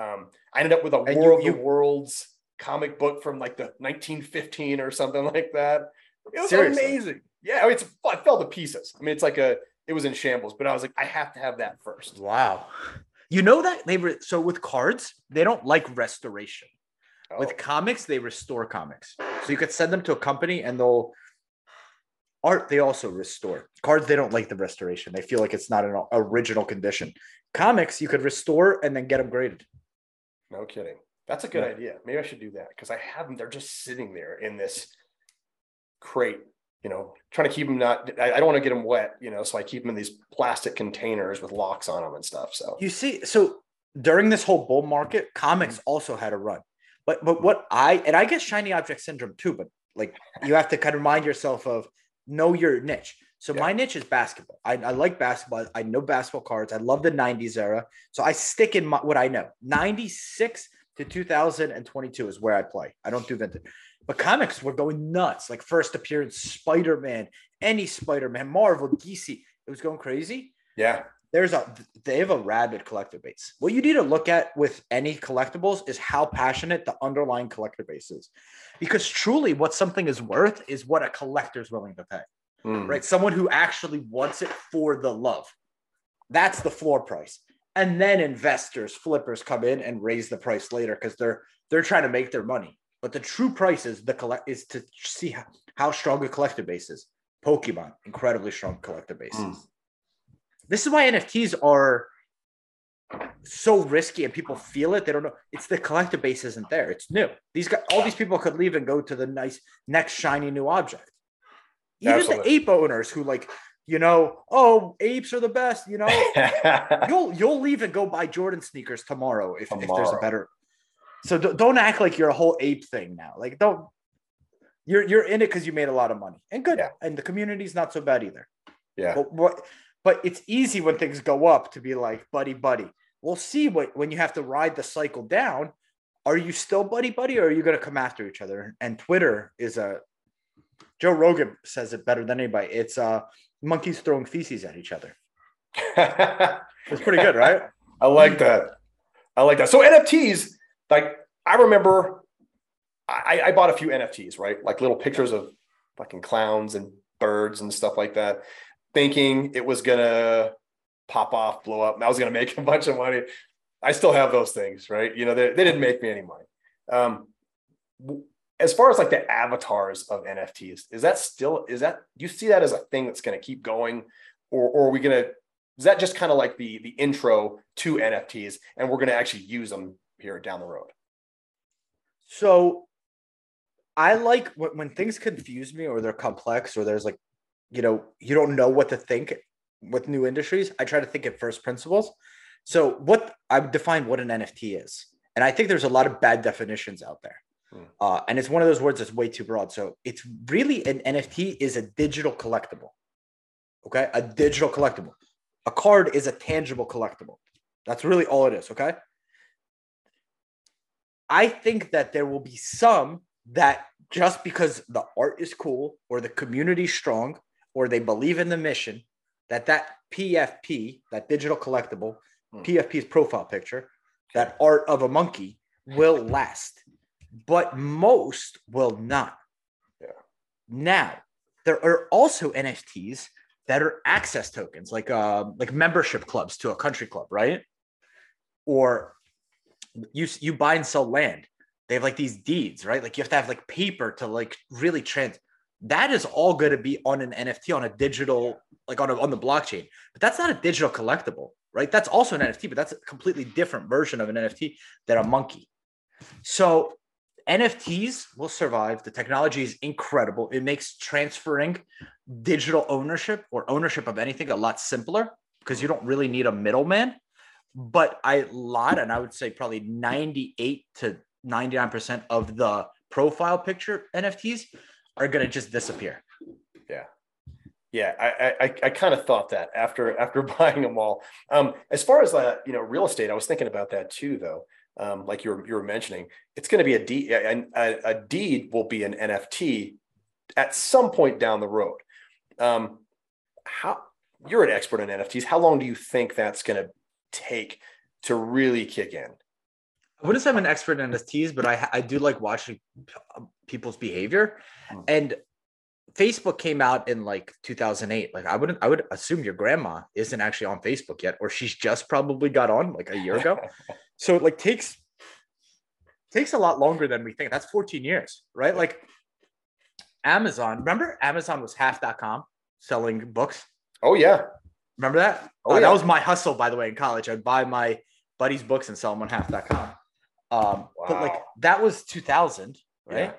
S2: Um, I ended up with a
S1: And
S2: War
S1: you-
S2: of
S1: you-
S2: the Worlds comic book from like the 1915 or something like that. It was
S1: Seriously?
S2: amazing. Yeah, I mean, it's, I fell to pieces. I mean, it's like a, it was in shambles, but I was like, I have to have that first.
S1: Wow. You know that they were so with cards, they don't like restoration.
S2: Oh,
S1: With comics, they restore comics. So you could send them to a company and they'll art they also restore. Cards they don't like the restoration. They feel like it's not an original condition. Comics you could restore and then get them graded.
S2: no kidding. That's a good
S1: Yeah.
S2: idea. Maybe I should do that because I have them. They're just sitting there in this crate, you know, trying to keep them not, I, I don't want to get them wet, you know, so I keep them in these plastic containers with locks on them and stuff. So
S1: You see, so during this whole bull market, comics mm. also had a run. But but what I and I get shiny object syndrome too, but like you have to kind of remind yourself of know your niche. So
S2: Yeah.
S1: my niche is basketball. I, I like basketball. I know basketball cards. I love the 90s era. So I stick in my, what I know. 96 to 2022 is where I play. I don't do vintage. But comics were going nuts. Like first appearance, Spider-Man, any Spider-Man, Marvel, DC. It was going crazy
S2: yeah,
S1: there's a they have a rabid collector base. What you need to look at with any collectibles is how passionate the underlying collector base is. Because truly what something is worth is what a collector's willing to pay.
S2: Mm.
S1: Right? Someone who actually wants it for the love. That's the floor price. And then investors, flippers come in and raise the price later because they're they're trying to make their money. But the true price is the collect is to see how, how strong a collector base is. Pokemon, incredibly strong collector bases
S2: Mm.
S1: This is why NFTs are so risky and people feel it. They don't know. It's the collector base isn't there. It's new. These guys, all these people could leave and go to the nice next shiny new object. Even
S2: Absolutely.
S1: the ape owners who like, you know, oh, apes are the best. You know, you'll you'll leave and go buy Jordan sneakers tomorrow if, if there's a better. So d- don't act like you're a whole ape thing now. Like don't. You're you're in it because you made a lot of money and good,
S2: Yeah.
S1: and the community's not so bad either.
S2: yeah.
S1: But what? But it's easy when things go up to be like buddy buddy. We'll see what when you have to ride the cycle down. Are you still buddy buddy, or are you going to come after each other? And Twitter is a. Joe Rogan says it better than anybody. It's uh monkeys throwing feces at each other. It's pretty good, right?
S2: I like that. I like that. So NFTs, like I remember, I, I bought a few NFTs, right? Like little pictures of fucking clowns and birds and stuff like that, thinking it was gonna pop off, blow up, and I was gonna make a bunch of money. I still have those things, right? You know, they, they didn't make me any money. Um, as far as like the avatars of NFTs, is that still is that do you see that as a thing that's gonna keep going, or or are we gonna is that just kind of like the the intro to NFTs, and we're going to actually use them here down the road?
S1: So I like when, when things confuse me or they're complex or there's like, you know, you don't know what to think with new industries. I try to think at first principles. So what I would define what an NFT is. And I think there's a lot of bad definitions out there.
S2: Hmm.
S1: Uh, and it's one of those words that's way too broad. So it's really an NFT is a digital collectible. Okay. A digital collectible. A card is a tangible collectible. That's really all it is. Okay. I think that there will be some that just because the art is cool or the community strong or they believe in the mission, that that PFP, that digital collectible,
S2: Hmm.
S1: PFP's profile picture, that art of a monkey will last, but most will not.
S2: Yeah.
S1: Now, there are also NFTs that are access tokens, like uh, like membership clubs to a country club, right? Or you you buy and sell land. They have like these deeds, right? Like you have to have like paper to like really trans. That is all going to be on an NFT on a digital, like on a, on the blockchain. But that's not a digital collectible, right? That's also an NFT, but that's a completely different version of an NFT than a monkey. So NFTs will survive. The technology is incredible. It makes transferring digital ownership or ownership of anything a lot simpler because you don't really need a middleman. but I lot, and I would say probably 98 to 99% of the profile picture NFTs are gonna just disappear.
S2: Yeah, Yeah, I I, I kind of thought that after after buying them all. Um, as far as uh, you know, real estate, I was thinking about that too, though. Um, like you were you were mentioning, it's going to be a deed. A, a, deed will be an NFT at some point down the road. Um, how you're an expert in NFTs? How long do you think that's going to take to really kick in?
S1: I wouldn't say I'm an expert in NFTs, but I I do like watching people's behavior, hmm. and Facebook came out in like 2008. Like I wouldn't, I would assume your grandma isn't actually on Facebook yet, or she's just probably got on like a year ago. so it like takes takes a lot longer than we think. That's 14 years, right? Like Amazon. Remember, Amazon was half.com selling books.
S2: Oh yeah,
S1: remember that? Oh, uh, yeah. that was my hustle, by the way, in college. I'd buy my buddy's books and sell them on half.com. Um, wow. but like that was 2000, right? Yeah.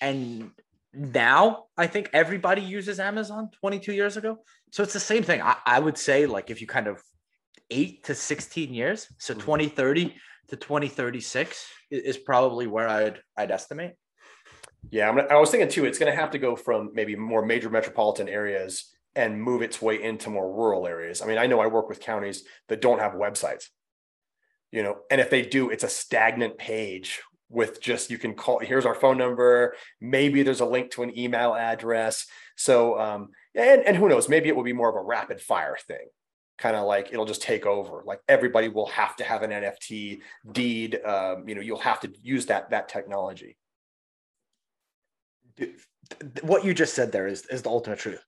S1: And now I think everybody uses Amazon 22 years ago. So it's the same thing. I, I would say, like, if you kind of eight to 16 years, so mm-hmm. 2030 to 2036 is probably where I'd I'd estimate.
S2: Yeah, I'm, I was thinking too. It's going to have to go from maybe more major metropolitan areas and move its way into more rural areas. I mean, I know I work with counties that don't have websites, you know, and if they do, it's a stagnant page with just you can call here's our phone number. Maybe there's a link to an email address. So um and and who knows maybe it will be more of a rapid fire thing kind of like it'll just take over. Like everybody will have to have an nft deed um, you know you'll have to use that that technology.
S1: What you just said there is is the ultimate truth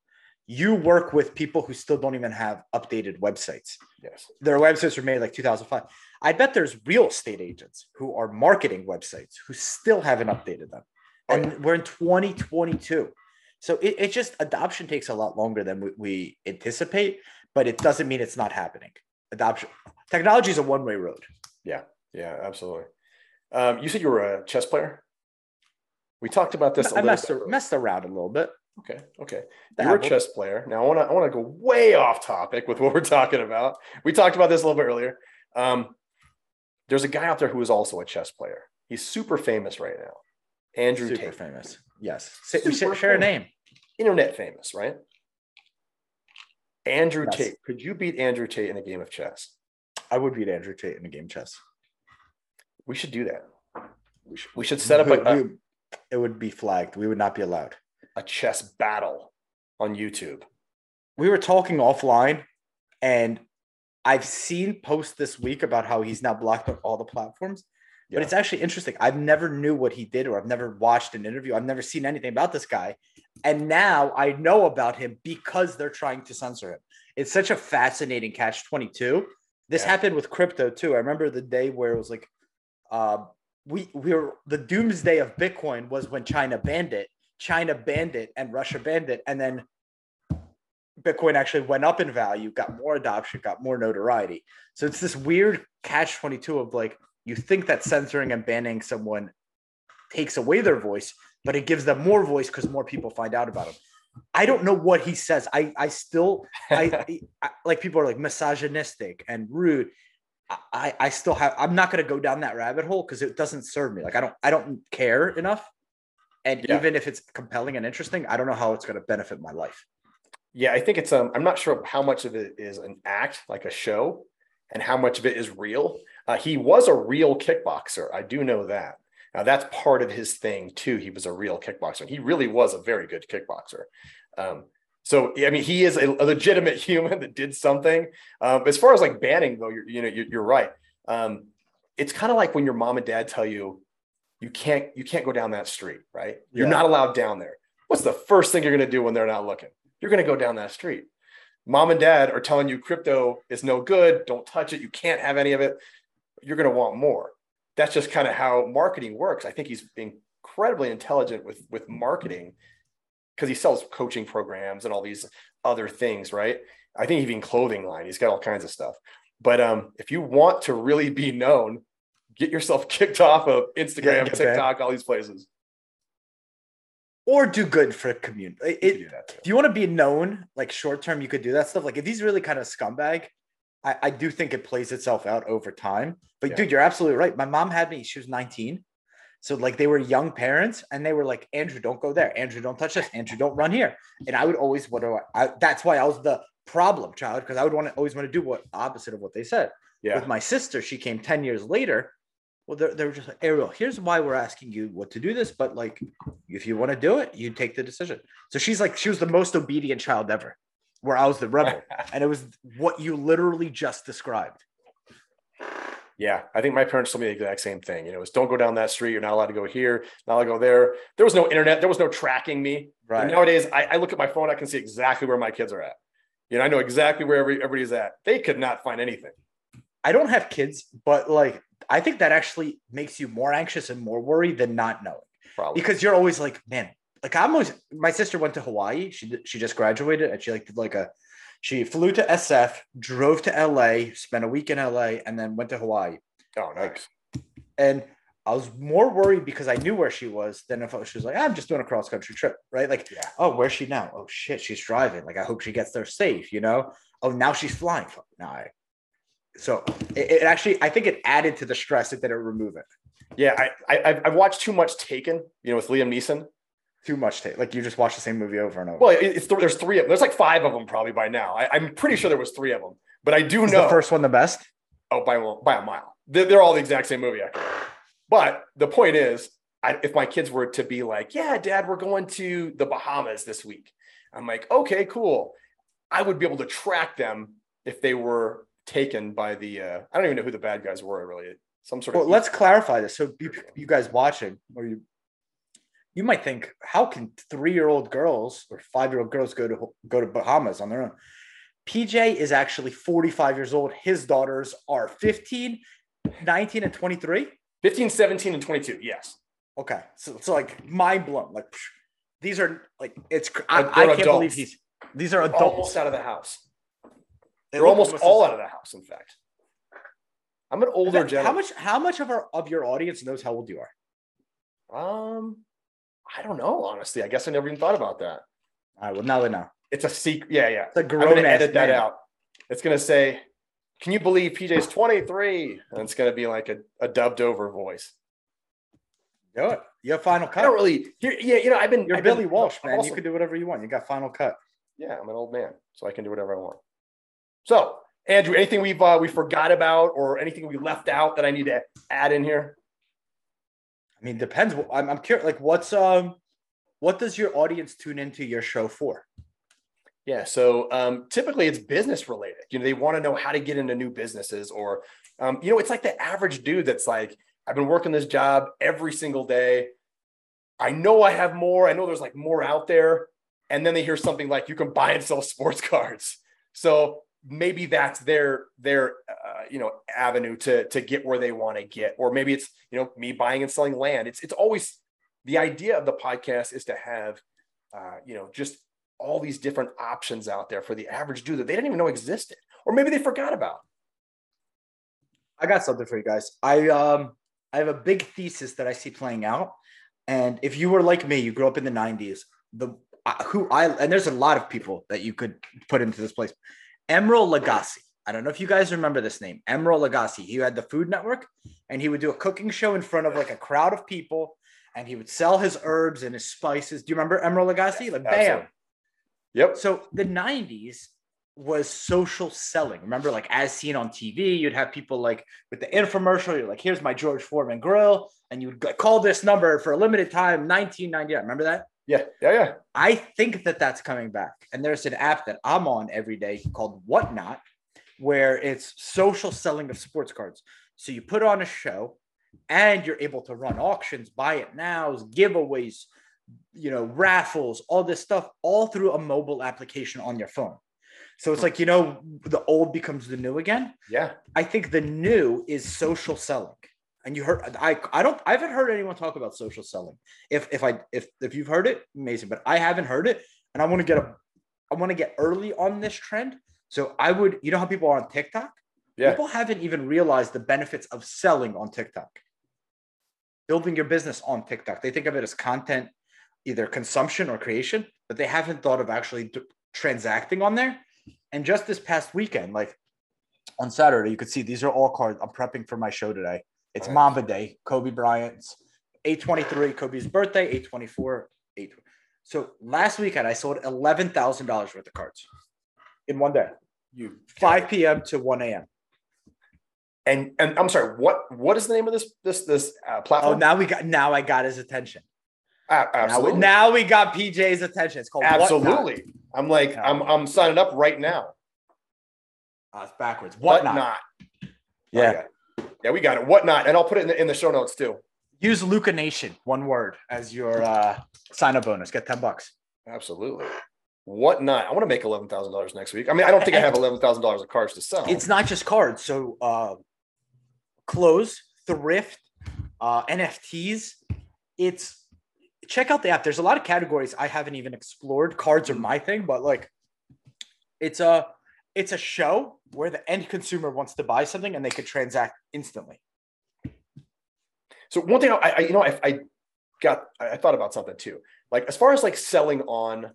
S1: you work with people who still don't even have updated websites
S2: yes
S1: their websites were made like 2005 I bet there's real estate agents who are marketing websites who still haven't updated them. Oh, and we're in 2022. So it, it, just adoption takes a lot longer than we, we anticipate, but it doesn't mean it's not happening. Adoption technology is a one way road.
S2: Yeah, yeah, absolutely. Um, you said you were a chess player. We talked about this.
S1: I messed, messed around a little bit.
S2: Okay. Okay. You're a chess player. Now I want to I want to go way off topic with what we're talking about. We talked about this a little bit earlier. Um, there's a guy out there who is also a chess player. He's super famous right now. Andrew super Tate.
S1: famous. Yes. Super share a name.
S2: Internet famous, right? Andrew yes. Tate. Could you beat Andrew Tate in a game of chess?
S1: I would beat Andrew Tate in a game of chess.
S2: We should do that. We should, we should set up a, a.
S1: It would be flagged. We would not be allowed.
S2: A chess battle on YouTube.
S1: We were talking offline, and I've seen posts this week about how he's now blocked on all the platforms. Yeah. But it's actually interesting. I've never knew what he did, or I've never watched an interview. I've never seen anything about this guy, and now I know about him because they're trying to censor him. It's such a fascinating catch twenty two. This yeah. happened with crypto too. I remember the day where it was like, uh, we we were the doomsday of Bitcoin was when China banned it. China banned it and Russia banned it, and then Bitcoin actually went up in value, got more adoption, got more notoriety. So it's this weird catch 22 of like, you think that censoring and banning someone takes away their voice, but it gives them more voice because more people find out about them. I don't know what he says. I I still I, I like people are like misogynistic and rude. I I still have I'm not gonna go down that rabbit hole because it doesn't serve me. Like I don't I don't care enough. And yeah. even if it's compelling and interesting, I don't know how it's gonna benefit my life.
S2: Yeah, I think it's um I'm not sure how much of it is an act, like a show, and how much of it is real. Uh, he was a real kickboxer. I do know that. Now that's part of his thing too. He was a real kickboxer. He really was a very good kickboxer. Um, so I mean, he is a, a legitimate human that did something. Um, as far as like banning, though, you're, you know, you're, you're right. Um, it's kind of like when your mom and dad tell you you can't you can't go down that street, right? You're yeah. not allowed down there. What's the first thing you're going to do when they're not looking? you're going to go down that street. Mom and dad are telling you crypto is no good, don't touch it, you can't have any of it. You're going to want more. That's just kind of how marketing works. I think he's incredibly intelligent with with marketing because he sells coaching programs and all these other things, right? I think even clothing line, he's got all kinds of stuff. But um, if you want to really be known, get yourself kicked off of Instagram, yeah, TikTok, all these places
S1: or do good for a community. It, if you want to be known, like short term, you could do that stuff. Like if he's really kind of scumbag, I, I do think it plays itself out over time. But
S2: Yeah.
S1: dude, you're absolutely right. My mom had me, she was 19. So like they were young parents and they were like, Andrew, don't go there. Andrew, don't touch this. Andrew, don't run here. And I would always what do I, I that's why I was the problem child because I would want to always want to do what opposite of what they said.
S2: Yeah.
S1: With my sister, she came 10 years later. Well, they're, they were just like, Ariel, here's why we're asking you what to do this. But like, if you want to do it, you take the decision. So she's like, she was the most obedient child ever, where I was the rebel. and it was what you literally just described.
S2: Yeah, I think my parents told me the exact same thing. You know, it's don't go down that street. You're not allowed to go here. Not allowed to go there. There was no internet. There was no tracking me. And nowadays, I, I look at my phone. I can see exactly where my kids are at. You know, I know exactly where every, everybody's at. They could not find anything.
S1: I don't have kids, but like, I think that actually makes you more anxious and more worried than not knowing
S2: Probably.
S1: because you're always like, man, like I'm always, my sister went to Hawaii. She, she just graduated and she like did like a, she flew to SF, drove to LA, spent a week in LA, and then went to Hawaii.
S2: oh, nice.
S1: And I was more worried because I knew where she was than if she was like, I'm just doing a cross country trip, right? Like,
S2: Yeah.
S1: oh, where's she now? Oh shit, she's driving. Like, I hope she gets there safe, you know? Oh, now she's flying. Fuck, No, I, so it, it actually, I think it added to the stress. It didn't remove it.
S2: Yeah, I, I I've- I've watched too much Taken. You know, with Liam Neeson.
S1: Too much. Ta- like you just watch the same movie over and over.
S2: Well, it- it's there's three of them. There's like five of them probably by now. I, I'm pretty sure there was three of them, but I do
S1: is
S2: know
S1: the first one the best?
S2: Oh, by a- by a mile. They're, they're all the exact same movie. Actually. But the point is, I, if my kids were to be like, "Yeah, Dad, we're going to the Bahamas this week," I'm like, "Okay, cool." I would be able to track them if they were taken by the. Uh, I don't even know who the bad guys were. Really, some sort
S1: Well,
S2: of.
S1: let's clarify this. So you, you guys watching, or you, you might think, how can three-year-old girls or five-year-old girls go to go to Bahamas on their own? PJ is actually 45 years old. His daughters are 15, 19, and 23.
S2: 15, 17, and 22. Yes.
S1: Okay. So it's like mind blown. Like psh, these are like it's I, I can't believe he's these are adults.
S2: Almost out of the house.
S1: They
S2: They're almost
S1: almost
S2: all out of the house. In fact, I'm an older
S1: How much how much of our of your audience knows how old you are?
S2: Um, I don't know. Honestly, I guess I never even thought about that.
S1: All right, well now they know.
S2: It's a secret. Yeah, yeah.
S1: It's a
S2: I'm
S1: grown
S2: gonna edit that
S1: man.
S2: out. It's gonna say, "Can you believe PJ's 23?" And it's gonna be like a, a dubbed over voice.
S1: Do it. You have final Cut.
S2: I don't really. Here, yeah, you know, I've been.
S1: You're
S2: I've been-
S1: Billy Walsh, man.
S2: also-
S1: you can do whatever you want. You got final cut.
S2: yeah, I'm an old man, so I can do whatever I want. So, Andrew, anything we've uh, we forgot about or anything we left out that I need to add in here?
S1: I mean, depends. I'm, I'm curious. Like, what's um, what does your audience tune into your show for?
S2: Yeah. So um, typically it's business related. You know, they want to know how to get into new businesses or, um, you know, it's like the average dude that's like, I've been working this job every single day. I know I have more. I know there's like more out there. And then they hear something like you can buy and sell sports cards. So maybe that's their their uh, you know avenue to to get where they want to get or maybe it's you know me buying and selling land it's it's always the idea of the podcast is to have uh, you know just all these different options out there for the average dude that they didn't even know existed or maybe they forgot about
S1: I got something for you guys. I um, I have a big thesis that I see playing out. And if you were like me, you grew up in the '90s. The uh, who I and there's a lot of people that you could put into this place. Emeril Lagasse. I don't know if you guys remember this name, Emeril Lagasse. He had the Food Network, and he would do a cooking show in front of like a crowd of people, and he would sell his herbs and his spices. Do you remember Emeril Lagasse? Like, bam.
S2: Absolutely. yep
S1: So the 90s was social selling. Remember, like as seen on TV, you'd have people like with the infomercial, you're like, here's my George Foreman grill, and you would call this number for a limited time, 1999. Remember that?
S2: Yeah yeah yeah
S1: I think that that's coming back. And there's an app that I'm on every day called Whatnot, where it's social selling of sports cards. So you put on a show and you're able to run auctions, buy it nows, giveaways, you know, raffles, all this stuff, all through a mobile application on your phone. So it's hmm. like, you know, the old becomes the new again.
S2: yeah
S1: I think the new is social selling. And you heard I I don't I haven't heard anyone talk about social selling. If if I if if you've heard it, amazing. But I haven't heard it, and I want to get a I want to get early on this trend. So I would, you know how people are on TikTok?
S2: yeah
S1: People haven't even realized the benefits of selling on TikTok. Building your business on TikTok. They think of it as content, either consumption or creation, but they haven't thought of actually d- transacting on there. And just this past weekend, like on Saturday, you could see these are all cards. I'm prepping for my show today. It's
S2: right.
S1: Mamba Day, Kobe Bryant's 823, Kobe's birthday, 824, 8. So last weekend I sold eleven thousand dollars worth of cards in one day,
S2: You
S1: 5 p.m. to 1 a.m.
S2: and and I'm sorry. What what is the name of this this this uh,
S1: Oh, now we got now I got his attention.
S2: A-
S1: Now we,
S2: absolutely,
S1: now we got PJ's attention. It's called
S2: absolutely. I'm like
S1: Yeah.
S2: I'm I'm signing up right now.
S1: Uh, it's backwards. Whatnot? Yeah.
S2: Yeah, we got it. Whatnot. And I'll put it in the, in the show notes too.
S1: Use Luka Nation, one word, as your uh, sign up bonus. Get 10 bucks.
S2: Absolutely. Whatnot? I want to make eleven thousand dollars next week. I mean, I don't think I have eleven thousand dollars of cards to sell.
S1: It's not just cards. So uh, clothes, thrift, uh, NFTs. It's check out the app. There's a lot of categories I haven't even explored. Cards are my thing, but like it's a it's a show where the end consumer wants to buy something and they could transact instantly.
S2: So one thing I, I you know, I, I got, I thought about something too. Like as far as like selling on,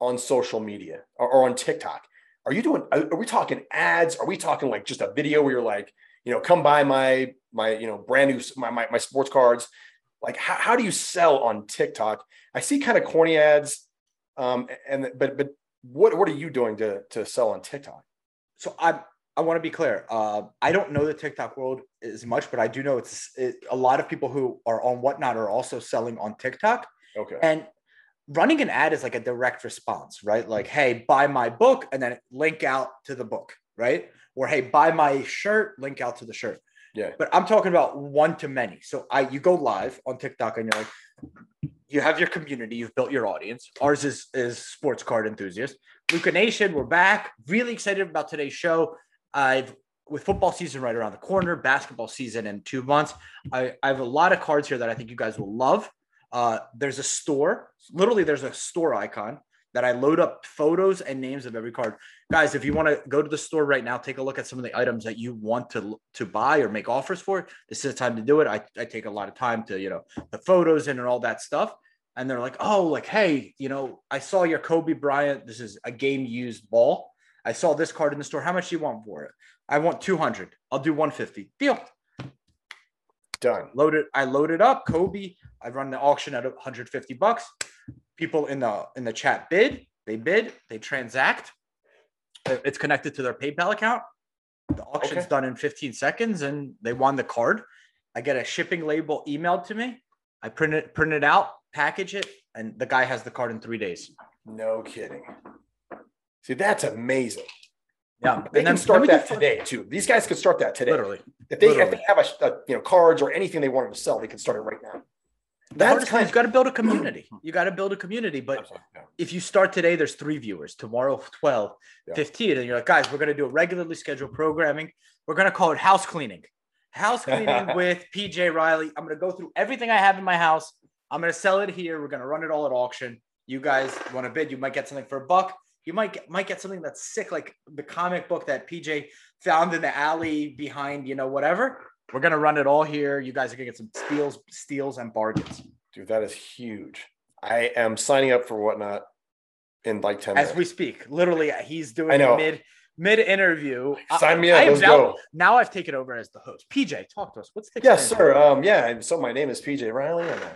S2: on social media or, or on TikTok, are you doing? Are we talking ads? Are we talking like just a video where you're like, you know, come buy my my you know brand new my my, my sports cards? Like how, how do you sell on TikTok? I see kind of corny ads, um, and but but what what are you doing to to sell on TikTok?
S1: So I I want to be clear. Uh, I don't know the TikTok world as much, but I do know it's it, a lot of people who are on whatnot are also selling on TikTok.
S2: Okay.
S1: And running an ad is like a direct response, right? Like, hey, buy my book, and then link out to the book, right? Or hey, buy my shirt, link out to the shirt.
S2: Yeah.
S1: But I'm talking about one to many. So I you go live on TikTok and you're like, you have your community, you've built your audience. Ours is is sports card enthusiasts. Luka Nation, we're back. Really excited about today's show. I've with football season right around the corner, basketball season in two months. I, I have a lot of cards here that I think you guys will love. Uh, there's a store. Literally, there's a store icon that I load up photos and names of every card. Guys, if you want to go to the store right now, take a look at some of the items that you want to to buy or make offers for. This is the time to do it. I, I take a lot of time to, you know, the photos in and all that stuff. And they're like, oh, like, hey, you know, I saw your Kobe Bryant. This is a game used ball. I saw this card in the store. How much do you want for it? I want 200. I'll do 150. Deal.
S2: Done.
S1: Load it. I load it up. Kobe. I run the auction at 150 bucks. People in the in the chat bid. They bid. They transact. Uh, It's connected to their PayPal account. The auction's
S2: Okay.
S1: done in 15 seconds, and they won the card. I get a shipping label emailed to me. I print it, print it out, package it, and the guy has the card in three days.
S2: No kidding. See, that's amazing.
S1: Yeah,
S2: They
S1: and
S2: can
S1: then
S2: start
S1: we do
S2: that today too. These guys could start that today.
S1: Literally,
S2: If they if they have a, a you know cards or anything they wanted to sell, they can start it right now. That's kind
S1: is you got to build a community. You got to build a community, but
S2: yeah.
S1: if you start today, there's three viewers. Tomorrow, 12,
S2: Yeah.
S1: 15. And you're like, guys, we're going to do a regularly scheduled programming. We're going to call it house cleaning. House cleaning with PJ Riley. I'm going to go through everything I have in my house. I'm going to sell it here. We're going to run it all at auction. You guys want to bid? You might get something for a buck. You might get, might get something that's sick, like the comic book that PJ found in the alley behind, you know, whatever. We're going to run it all here. You guys are going to get some steals, steals, and bargains.
S2: dude, that is huge. I am signing up for whatnot in like ten
S1: as
S2: minutes.
S1: we speak. Literally, he's doing
S2: I know.
S1: mid mid interview.
S2: Sign me
S1: I
S2: up.
S1: am
S2: Let's
S1: now,
S2: go.
S1: Now I've taken over as the host. PJ, talk to us. What's the
S2: Yes, sir. Um, yeah. So my name is PJ Riley. And, um,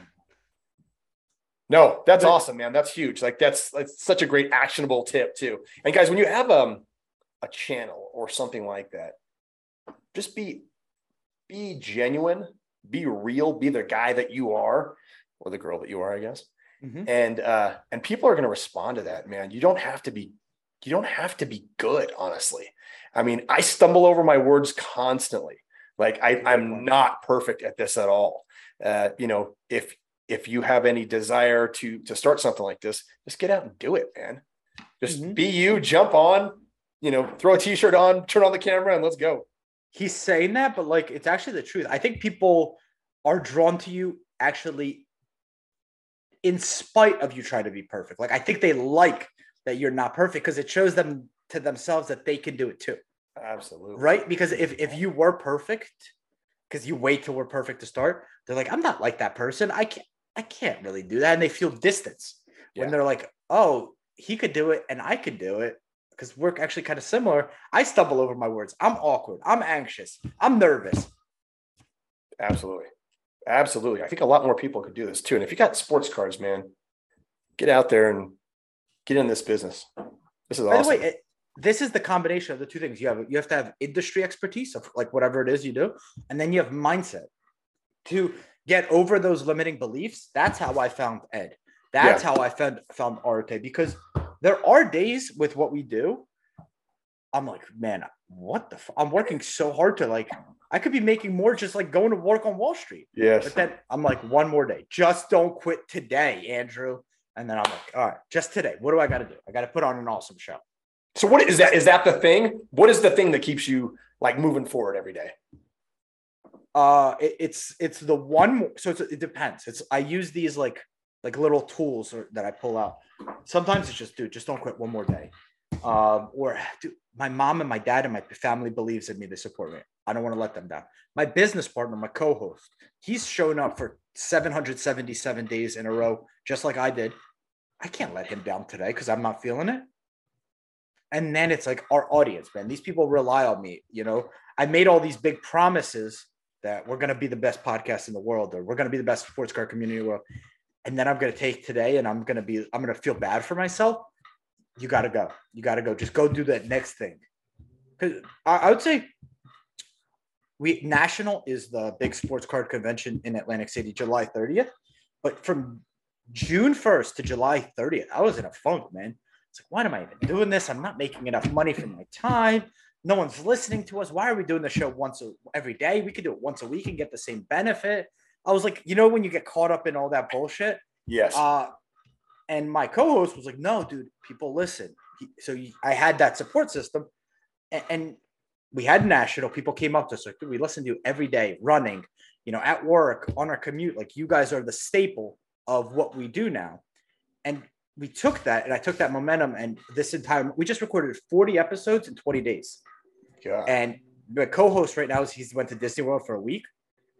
S2: no, that's
S1: But-
S2: awesome, man. That's huge. Like that's that's such a great actionable tip too. And guys, when you have um a channel or something like that, just be be genuine, be real, be the guy that you are, or the girl that you are, I guess.
S1: Mhm.
S2: And uh, and people are going to respond to that, man. You don't have to be you don't have to be good, honestly. I mean, I stumble over my words constantly. Like I, I'm not perfect at this at all. Uh, you know, if if you have any desire to to start something like this, just get out and do it, man. Just
S1: Mhm.
S2: be you, jump on, you know, throw a t-shirt on, turn on the camera, and let's go.
S1: He's saying that, but like it's actually the truth. I think people are drawn to you actually in spite of you trying to be perfect. Like I think they like that you're not perfect because it shows them to themselves that they can do it too.
S2: Absolutely.
S1: Right? Because if if you were perfect, because you wait till we're perfect to start, they're like, I'm not like that person. I can't I can't really do that. And they feel distance when
S2: Yeah.
S1: they're like, oh, he could do it and I could do it. because we're actually kind of similar. I stumble over my words. I'm awkward. I'm anxious. I'm nervous.
S2: Absolutely. Absolutely. I think a lot more people could do this too. And if you got sports cars, man, get out there and get in this business. This is
S1: By
S2: awesome.
S1: the way, it, this is the combination of the two things. You have you have to have industry expertise of like whatever it is you do, and then you have mindset to get over those limiting beliefs. That's how I found Ed. That's how I found found Arete because there are days with what we do. I'm like, man, what the? F-? I'm working so hard to like. I could be making more just like going to work on Wall Street.
S2: yes.
S1: But then I'm like, one more day. Just don't quit today, Andrew. And then I'm like, all right, just today. What do I got to do? I got to put on an awesome show.
S2: So what is that? Is that the thing? What is the thing that keeps you like moving forward every day?
S1: Uh, it, it's it's the one. So it depends. It's I use these like like little tools or, that I pull out. Sometimes it's just dude, just don't quit one more day. Um, or dude, my mom and my dad and my family believes in me. They support me. I don't want to let them down. My business partner, my co-host, he's shown up for 777 days in a row, just like I did. I can't let him down today because I'm not feeling it. And then it's like our audience, man. These people rely on me. You know, I made all these big promises that we're going to be the best podcast in the world or we're going to be the best sports car community in the world. And then I'm going to take today and I'm going to be, I'm going to feel bad for myself. You got to go. You got to go. Just go do that next thing. Because I, I would say we national is the big sports card convention in Atlantic City, July 30th. But from June 1st to July 30th, I was in a funk, man. It's like, why am I even doing this? I'm not making enough money for my time. No one's listening to us. Why are we doing the show once a, every day? We could do it once a week and get the same benefit. I was like, you know, when you get caught up in all that bullshit.
S2: Yes.
S1: Uh, and my co-host was like, no, dude, people listen. He, so he, I had that support system, and, and we had national. People came up to us like, dude, we listen to you every day, running, you know, at work, on our commute. Like you guys are the staple of what we do now. And we took that, and I took that momentum, and this entire we just recorded 40 episodes in 20 days.
S2: God.
S1: And the co-host right now is he's went to Disney World for a week,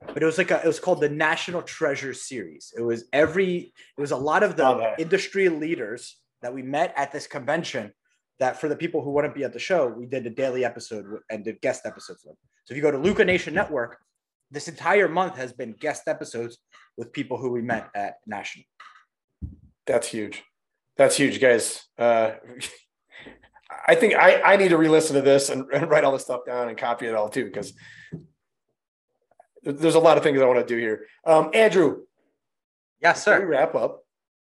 S1: but it was like a, it was called the National Treasure Series. It was every it was a lot of the industry leaders that we met at this convention. That for the people who wouldn't be at the show, we did a daily episode and did guest episodes. With. So if you go to Luka Nation Network, this entire month has been guest episodes with people who we met at National.
S2: That's huge. That's huge, guys. Uh, I think I, I need to re-listen to this and, and write all this stuff down and copy it all too, because there's a lot of things I want to do here. Um, Andrew,
S1: Yes,
S2: before we wrap up,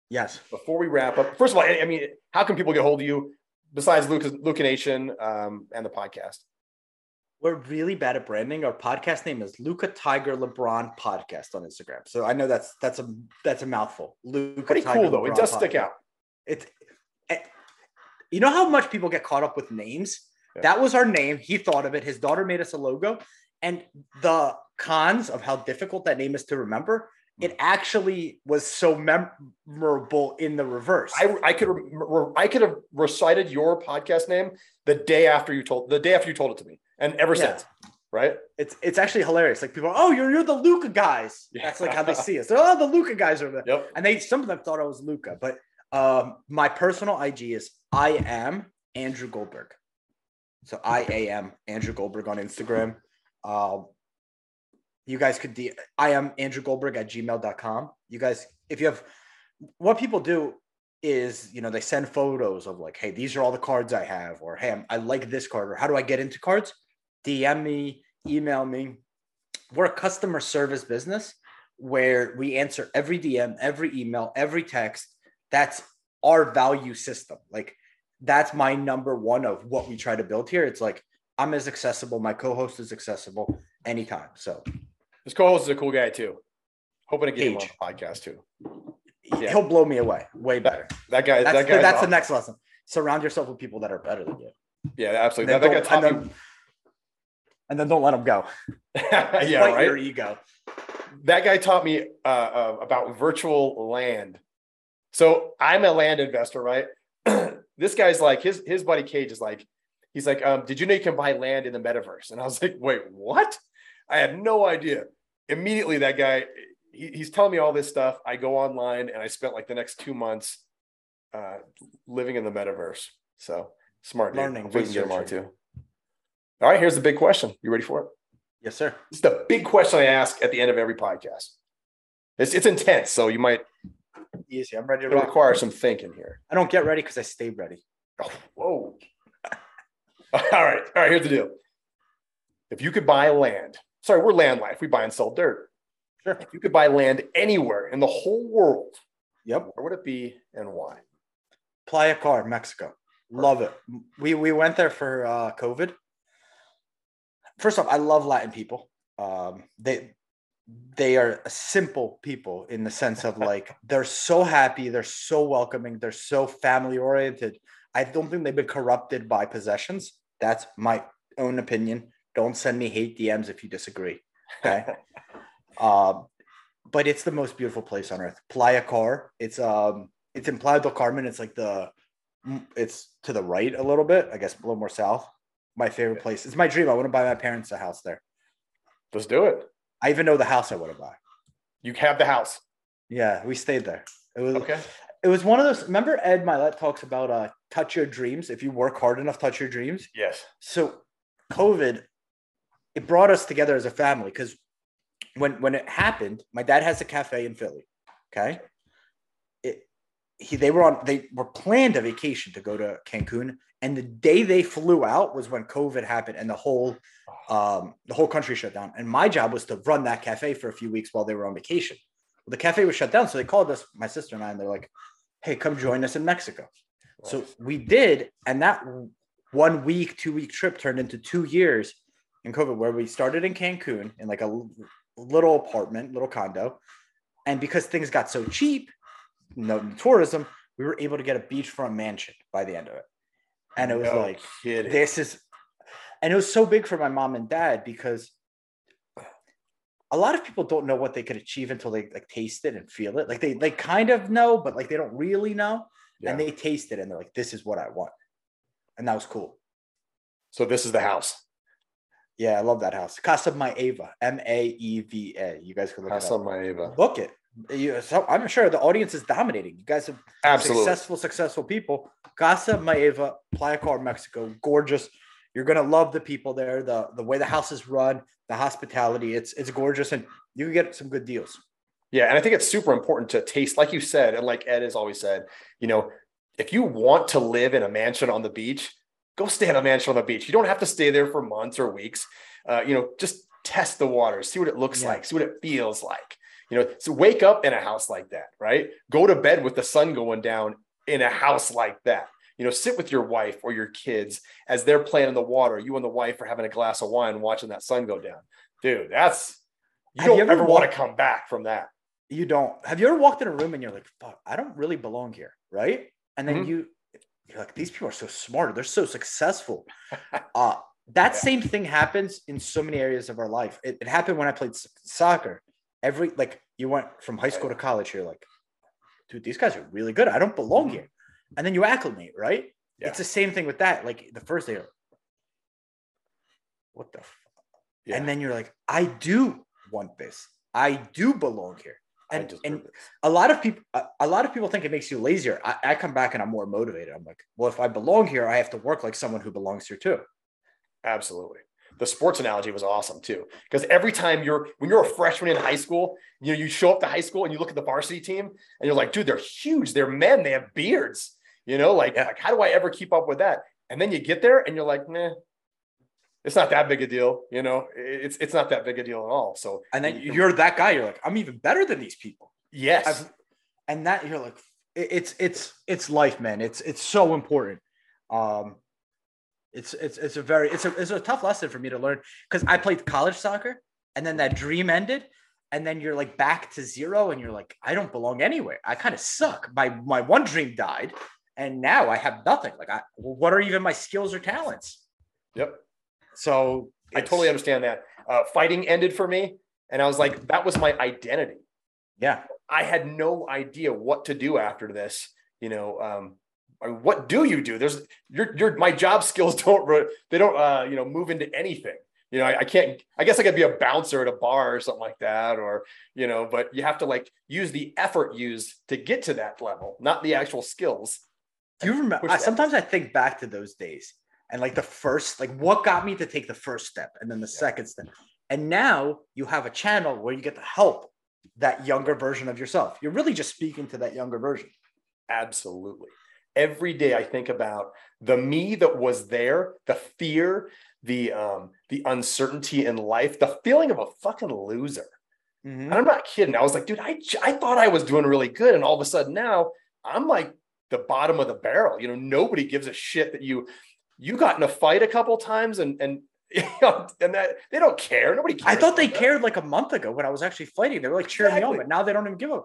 S1: Yes.
S2: before we wrap up, first of all, I, I mean, how can people get hold of you besides Luke Nation um, and the podcast?
S1: We're really bad at branding. Our podcast name is Luka Tiger LeBron Podcast on Instagram. So I know that's that's a that's a mouthful. Luka
S2: Pretty
S1: Tiger
S2: cool though. It
S1: LeBron
S2: does stick out.
S1: It's eh, you know how much people get caught up with names.
S2: Yeah.
S1: That was our name. He thought of it. His daughter made us a logo, and the cons of how difficult that name is to remember. It actually was so memorable in the reverse.
S2: I, I could re- I could have recited your podcast name the day after you told the day after you told it to me, and ever
S1: Yeah.
S2: since, right?
S1: it's it's actually hilarious. Like people, oh, you're you're the Luka guys.
S2: Yeah.
S1: That's like how they see us. They're, oh, the Luka guys are there.
S2: Yep.
S1: and they some of them thought I was Luka, but um, my personal IG is I am Andrew Goldberg. So I am Andrew Goldberg on Instagram. Um, you guys could de- I am Andrew Goldberg at gmail.com. You guys, if you have what people do is, you know, they send photos of like, hey, these are all the cards I have, or hey, I'm- I like this card, or how do I get into cards? DM me, email me. We're a customer service business where we answer every DM, every email, every text. That's our value system. Like that's my number one of what we try to build here. It's like I'm as accessible, my co-host is accessible anytime. So
S2: This co-host is a cool guy too. Hoping to get him on the podcast too. Yeah.
S1: he'll blow me away, way better.
S2: That guy.
S1: That's,
S2: that
S1: the,
S2: guy.
S1: that's the next lesson. Surround yourself with people that are better than you.
S2: Yeah,
S1: And
S2: absolutely.
S1: then,
S2: That, that
S1: and, then, and then don't let them go.
S2: yeah, right.
S1: Your ego.
S2: that guy taught me uh, uh, about virtual land. So I'm a land investor, right? this guy's like his his buddy Cage is like, he's like, um, did you know you can buy land in the metaverse? And I was like, wait, what? I had no idea. Immediately, that guy, he, he's telling me all this stuff. I go online and I spent like the next two months uh, living in the metaverse. So Smart.
S1: Learning,
S2: we can get
S1: researching.
S2: too. All right, here's the big question. You ready for it?
S1: Yes, sir.
S2: It's the big question I ask at the end of every podcast. It's, it's intense, so you might
S1: Easy. I'm ready to rock.
S2: require some thinking here.
S1: I don't get ready because I stay ready.
S2: Oh, whoa. all right. All right. Here's the deal. If you could buy land, sorry, we're land life. We buy and sell dirt.
S1: Sure.
S2: If you could buy land anywhere in the whole world,
S1: Yep.
S2: where would it be and why?
S1: Playa Car, Mexico. Love it. We we went there for uh, COVID. First off, I love Latin people. Um, they they are simple people in the sense of like they're so happy, they're so welcoming, they're so family oriented. I don't think they've been corrupted by possessions. That's my own opinion. Don't send me hate DMs if you disagree. Okay. um, but it's the most beautiful place on earth. Playa Car. It's um it's in Playa del Carmen. It's like the it's to the right a little bit, I guess a little more south. My favorite place. It's my dream. I want to buy my parents a house there.
S2: Let's do it.
S1: I even know the house I want to buy.
S2: You have the house.
S1: Yeah, we stayed there. It was
S2: Okay.
S1: it was one of those. Remember Ed Mylett talks about uh touch your dreams. If you work hard enough, touch your dreams.
S2: Yes.
S1: So COVID, it brought us together as a family because when when it happened, my dad has a cafe in Philly. Okay. It he they were on they were planned a vacation to go to Cancun. And the day they flew out was when COVID happened and the whole um the whole country shut down. And my job was to run that cafe for a few weeks while they were on vacation. Well, the cafe was shut down. So they called us, my sister and I, and they're like, hey, come join us in Mexico. So we did, and that one week, two week trip turned into two years in COVID, where we started in Cancun in like a little apartment, little condo, and because things got so cheap, no tourism, we were able to get a beachfront mansion by the end of it, and it was
S2: No
S1: like
S2: kidding.
S1: this is, and it was so big for my mom and dad because a lot of people don't know what they could achieve until they like taste it and feel it. Like they they kind of know, but like they don't really know
S2: Yeah.
S1: and they taste it and they're like, this is what I want. And that was cool.
S2: so this is the house.
S1: Yeah, I love that house. Casa Maeva, M A E V A. You guys can look
S2: House
S1: it up.
S2: Maeva.
S1: Book it. You, so I'm sure the audience is dominating. You guys are
S2: Absolutely.
S1: successful, successful people. Casa Maeva, Playa Car, Mexico. Gorgeous. You're gonna love the people there, the the way the house is run, the hospitality. It's it's gorgeous, and you can get some good deals.
S2: Yeah, and I think it's super important to taste, like you said, and like Ed has always said, you know, if you want to live in a mansion on the beach, go stay in a mansion on the beach. You don't have to stay there for months or weeks. Uh, you know, just test the waters, see what it looks
S1: Yeah.
S2: like, see what it feels like. You know, so wake up in a house like that, right? Go to bed with the sun going down in a house like that. You know, sit with your wife or your kids as they're playing in the water. You and the wife are having a glass of wine, watching that sun go down. Dude, that's you
S1: Have
S2: don't
S1: you ever
S2: ever want to come back from that.
S1: You don't. Have you ever walked in a room and you're like, "Fuck, I don't really belong here," right? And then
S2: Mhm.
S1: you, you're like, "These people are so smart. They're so successful." uh, that
S2: Yeah.
S1: same thing happens in so many areas of our life. It, it happened when I played soccer. Every like, you went from high school to college. You're like, dude, these guys are really good. I don't belong here. And then you acclimate, right?
S2: Yeah.
S1: It's the same thing with that. Like the first day, like, what the?
S2: Yeah.
S1: And then you're like, I do want this. I do belong here. And, and a lot of people, a, a lot of people think it makes you lazier. I, I come back and I'm more motivated. I'm like, well, if I belong here, I have to work like someone who belongs here too.
S2: Absolutely. The sports analogy was awesome too. Because every time you're when you're a freshman in high school, you know, you show up to high school and you look at the varsity team and you're like, dude, they're huge. They're men, they have beards. You know, like,
S1: Yeah.
S2: like how do I ever keep up with that? And then you get there and you're like, nah, it's not that big a deal. You know, it's it's not that big a deal at all. So
S1: And then
S2: you-
S1: you're that guy. You're like, I'm even better than these people.
S2: yes.
S1: I've, and that you're like, it's it's it's life, man. It's it's so important. Um, it's it's it's a very it's a it's a tough lesson for me to learn because I played college soccer and then that dream ended, and then you're like back to zero, and you're like, I don't belong anywhere. I kind of suck. My my one dream died, and now I have nothing. Like, I what are even my skills or talents?
S2: Yep.
S1: So
S2: I totally understand that. Uh, fighting ended for me. And I was like, that was my identity.
S1: Yeah,
S2: I had no idea what to do after this. You know, um, what do you do? There's your your my job skills don't they don't uh, you know move into anything. You know, I, I can't. I guess I could be a bouncer at a bar or something like that, or you know, but you have to like use the effort used to get to that level, not the actual skills.
S1: Do you remember? I, sometimes I think back to those days and like the first, like what got me to take the first step and then the second step. And now you have a channel where you get to help that younger version of yourself. You're really just speaking to that younger version.
S2: Absolutely. Every day I think about the me that was there, the fear, the um, the uncertainty in life, the feeling of a fucking loser. And I'm not kidding. I was like, dude, I, I thought I was doing really good. And all of a sudden now I'm like the bottom of the barrel. You know, nobody gives a shit that you you got in a fight a couple times and and you know, and that they don't care. Nobody cares.
S1: I thought they
S2: that.
S1: cared like a month ago when I was actually fighting. They were like cheering me on, but now they don't even give a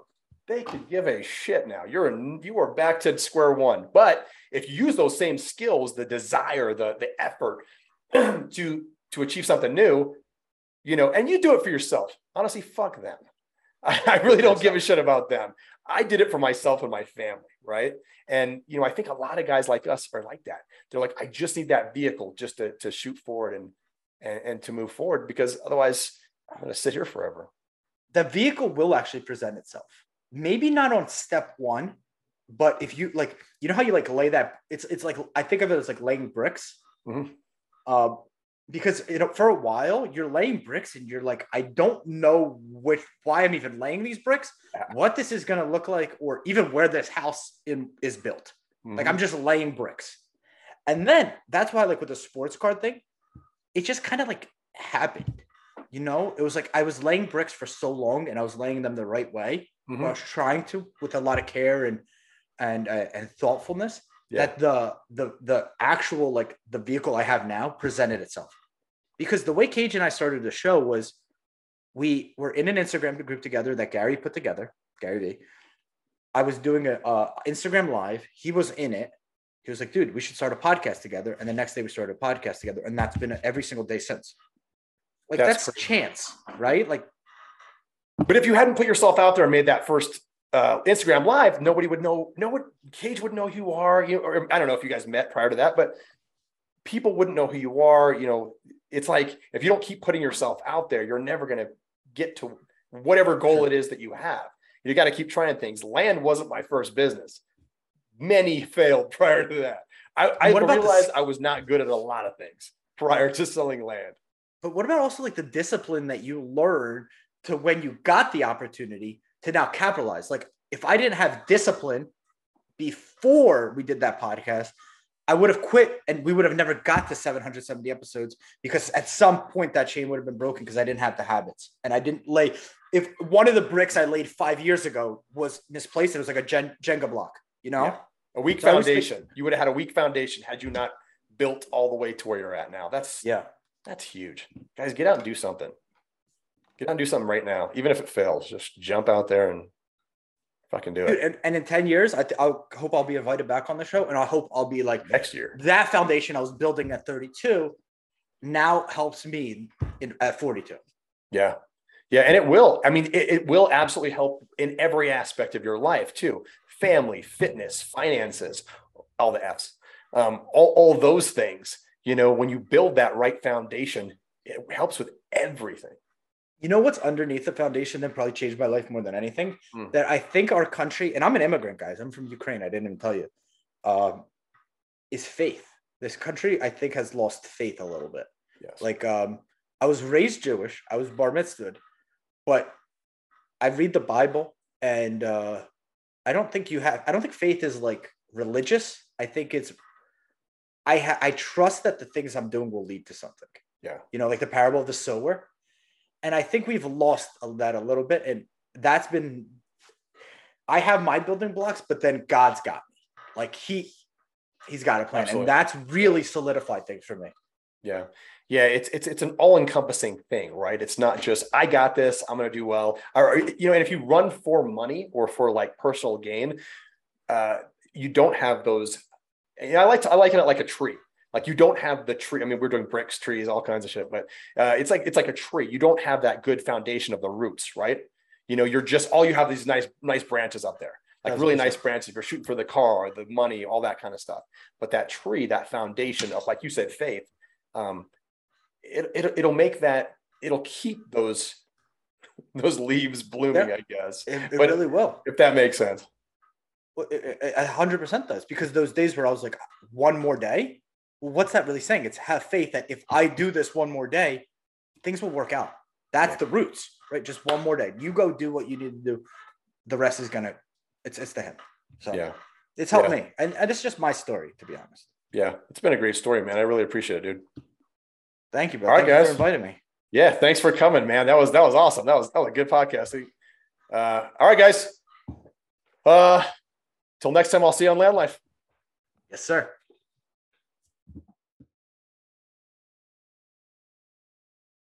S2: they could give a shit now. You're you are back to square one. But if you use those same skills, the desire, the the effort to to achieve something new, you know, and you do it for yourself. Honestly, fuck them. I, I really don't give a shit about them. I did it for myself and my family, right? And you know, I think a lot of guys like us are like that. They're like, I just need that vehicle just to to shoot forward and and, and to move forward because otherwise I'm gonna sit here forever.
S1: the vehicle will actually present itself. Maybe not on step one, but if you like, you know how you like lay that. It's it's like I think of it as like laying bricks.
S2: Mhm.
S1: Um, because you know for a while you're laying bricks and you're like, I don't know which why I'm even laying these bricks, what this is gonna look like, or even where this house in, is built. Like I'm just laying bricks. And then that's why, like with the sports card thing, it just kind of like happened. You know, it was like I was laying bricks for so long and I was laying them the right way.
S2: Mhm.
S1: I was trying to with a lot of care and and uh, and thoughtfulness
S2: Yeah.
S1: that the the the actual like the vehicle I have now presented itself. Because the way Cage and I started the show was we were in an Instagram group together that Gary put together, Gary Vee. I was doing a uh, Instagram live. He was in it. He was like, "Dude, we should start a podcast together." And the next day, we started a podcast together, and that's been every single day since. Like
S2: That's
S1: that's, chance, right? Like
S2: But if you hadn't put yourself out there and made that first uh, Instagram live, nobody would know. No one, Cage would know who you are. You, or I don't know if you guys met prior to that, but people wouldn't know who you are. You know, it's like if you don't keep putting yourself out there, you're never going to get to whatever goal
S1: Sure.
S2: it is that you have. You got to keep trying things. Land wasn't my first business. Many failed prior to that. I, I
S1: the
S2: realized
S1: s-
S2: I was not good at a lot of things prior to selling land.
S1: But what about also like the discipline that you learn to when you got the opportunity to now capitalize? Like if I didn't have discipline before we did that podcast, I would have quit and we would have never got to 770 episodes because at some point that chain would have been broken because I didn't have the habits and I didn't lay. If one of the bricks I laid five years ago was misplaced, it was like a Gen- Jenga block, you know?
S2: Yeah. A weak
S1: So
S2: foundation. you would have had a weak foundation had you not built all the way to where you're at now. That's
S1: Yeah.
S2: that's huge. Guys, get out and do something. Get out and do something right now. Even if it fails, just jump out there and fucking do
S1: Dude,
S2: it
S1: and, and in 10 years, I, th- I hope I'll be invited back on the show and I hope I'll be like
S2: next year.
S1: that foundation I was building at 32 now helps me in, at 42.
S2: Yeah. Yeah. And it will. I mean, it, it will absolutely help in every aspect of your life too. Family, fitness, finances, all the F's. Um, all, all those things, you know, when you build that right foundation, it helps with everything.
S1: You know what's underneath the foundation that probably changed my life more than anything?
S2: Hmm.
S1: That I think our country, and I'm an immigrant, guys, I'm from Ukraine, I didn't even tell you, um, is faith. This country, I think, has lost faith a little bit.
S2: Yes.
S1: Like, um, I was raised Jewish, I was bar mitzvahed, but I read the Bible, and uh, I don't think you have. I don't think faith is like religious. I think it's. I ha- I trust that the things I'm doing will lead to something.
S2: Yeah.
S1: You know, like the parable of the sower, and I think we've lost that a little bit, and that's been. I have my building blocks, but then God's got me. Like he, he's got a plan,
S2: Absolutely.
S1: and that's really solidified things for me.
S2: Yeah. Yeah, it's it's it's an all-encompassing thing, right? It's not just I got this, I'm gonna do well. Or you know, and if you run for money or for like personal gain, uh, you don't have those. And I like to I liken it like a tree. Like you don't have the tree. I mean, we're doing bricks, trees, all kinds of shit, but uh, it's like it's like a tree. You don't have that good foundation of the roots, right? You know, you're just all you have these nice nice branches up there, like
S1: That's
S2: really nice branches. If you're shooting for the car, the money, all that kind of stuff. But that tree, that foundation of, like you said, faith, um, it, it it'll make that it'll keep those those leaves blooming,
S1: Yeah.
S2: I guess,
S1: It, it
S2: But-
S1: really will.
S2: if that makes sense.
S1: Well, it- it- A hundred percent does because those days where I was like, one more day. Well, what's that really saying? It's have faith that if I do this one more day, things will work out. That's the roots, right? Just one more day. You go do what you need to do. The rest is gonna. It's it's to him. So
S2: Yeah.
S1: it's helped
S2: Yeah.
S1: me, and, and it's just my story to be honest.
S2: Yeah. It's been a great story, man. I really appreciate it, dude.
S1: Thank you, bro.
S2: All right,
S1: Thank
S2: guys.
S1: for inviting me.
S2: Yeah. Thanks for coming, man. That was that was awesome. That was that was a good podcast. Uh, all right, guys. Uh till next time, I'll see you on Land Life.
S1: Yes, sir.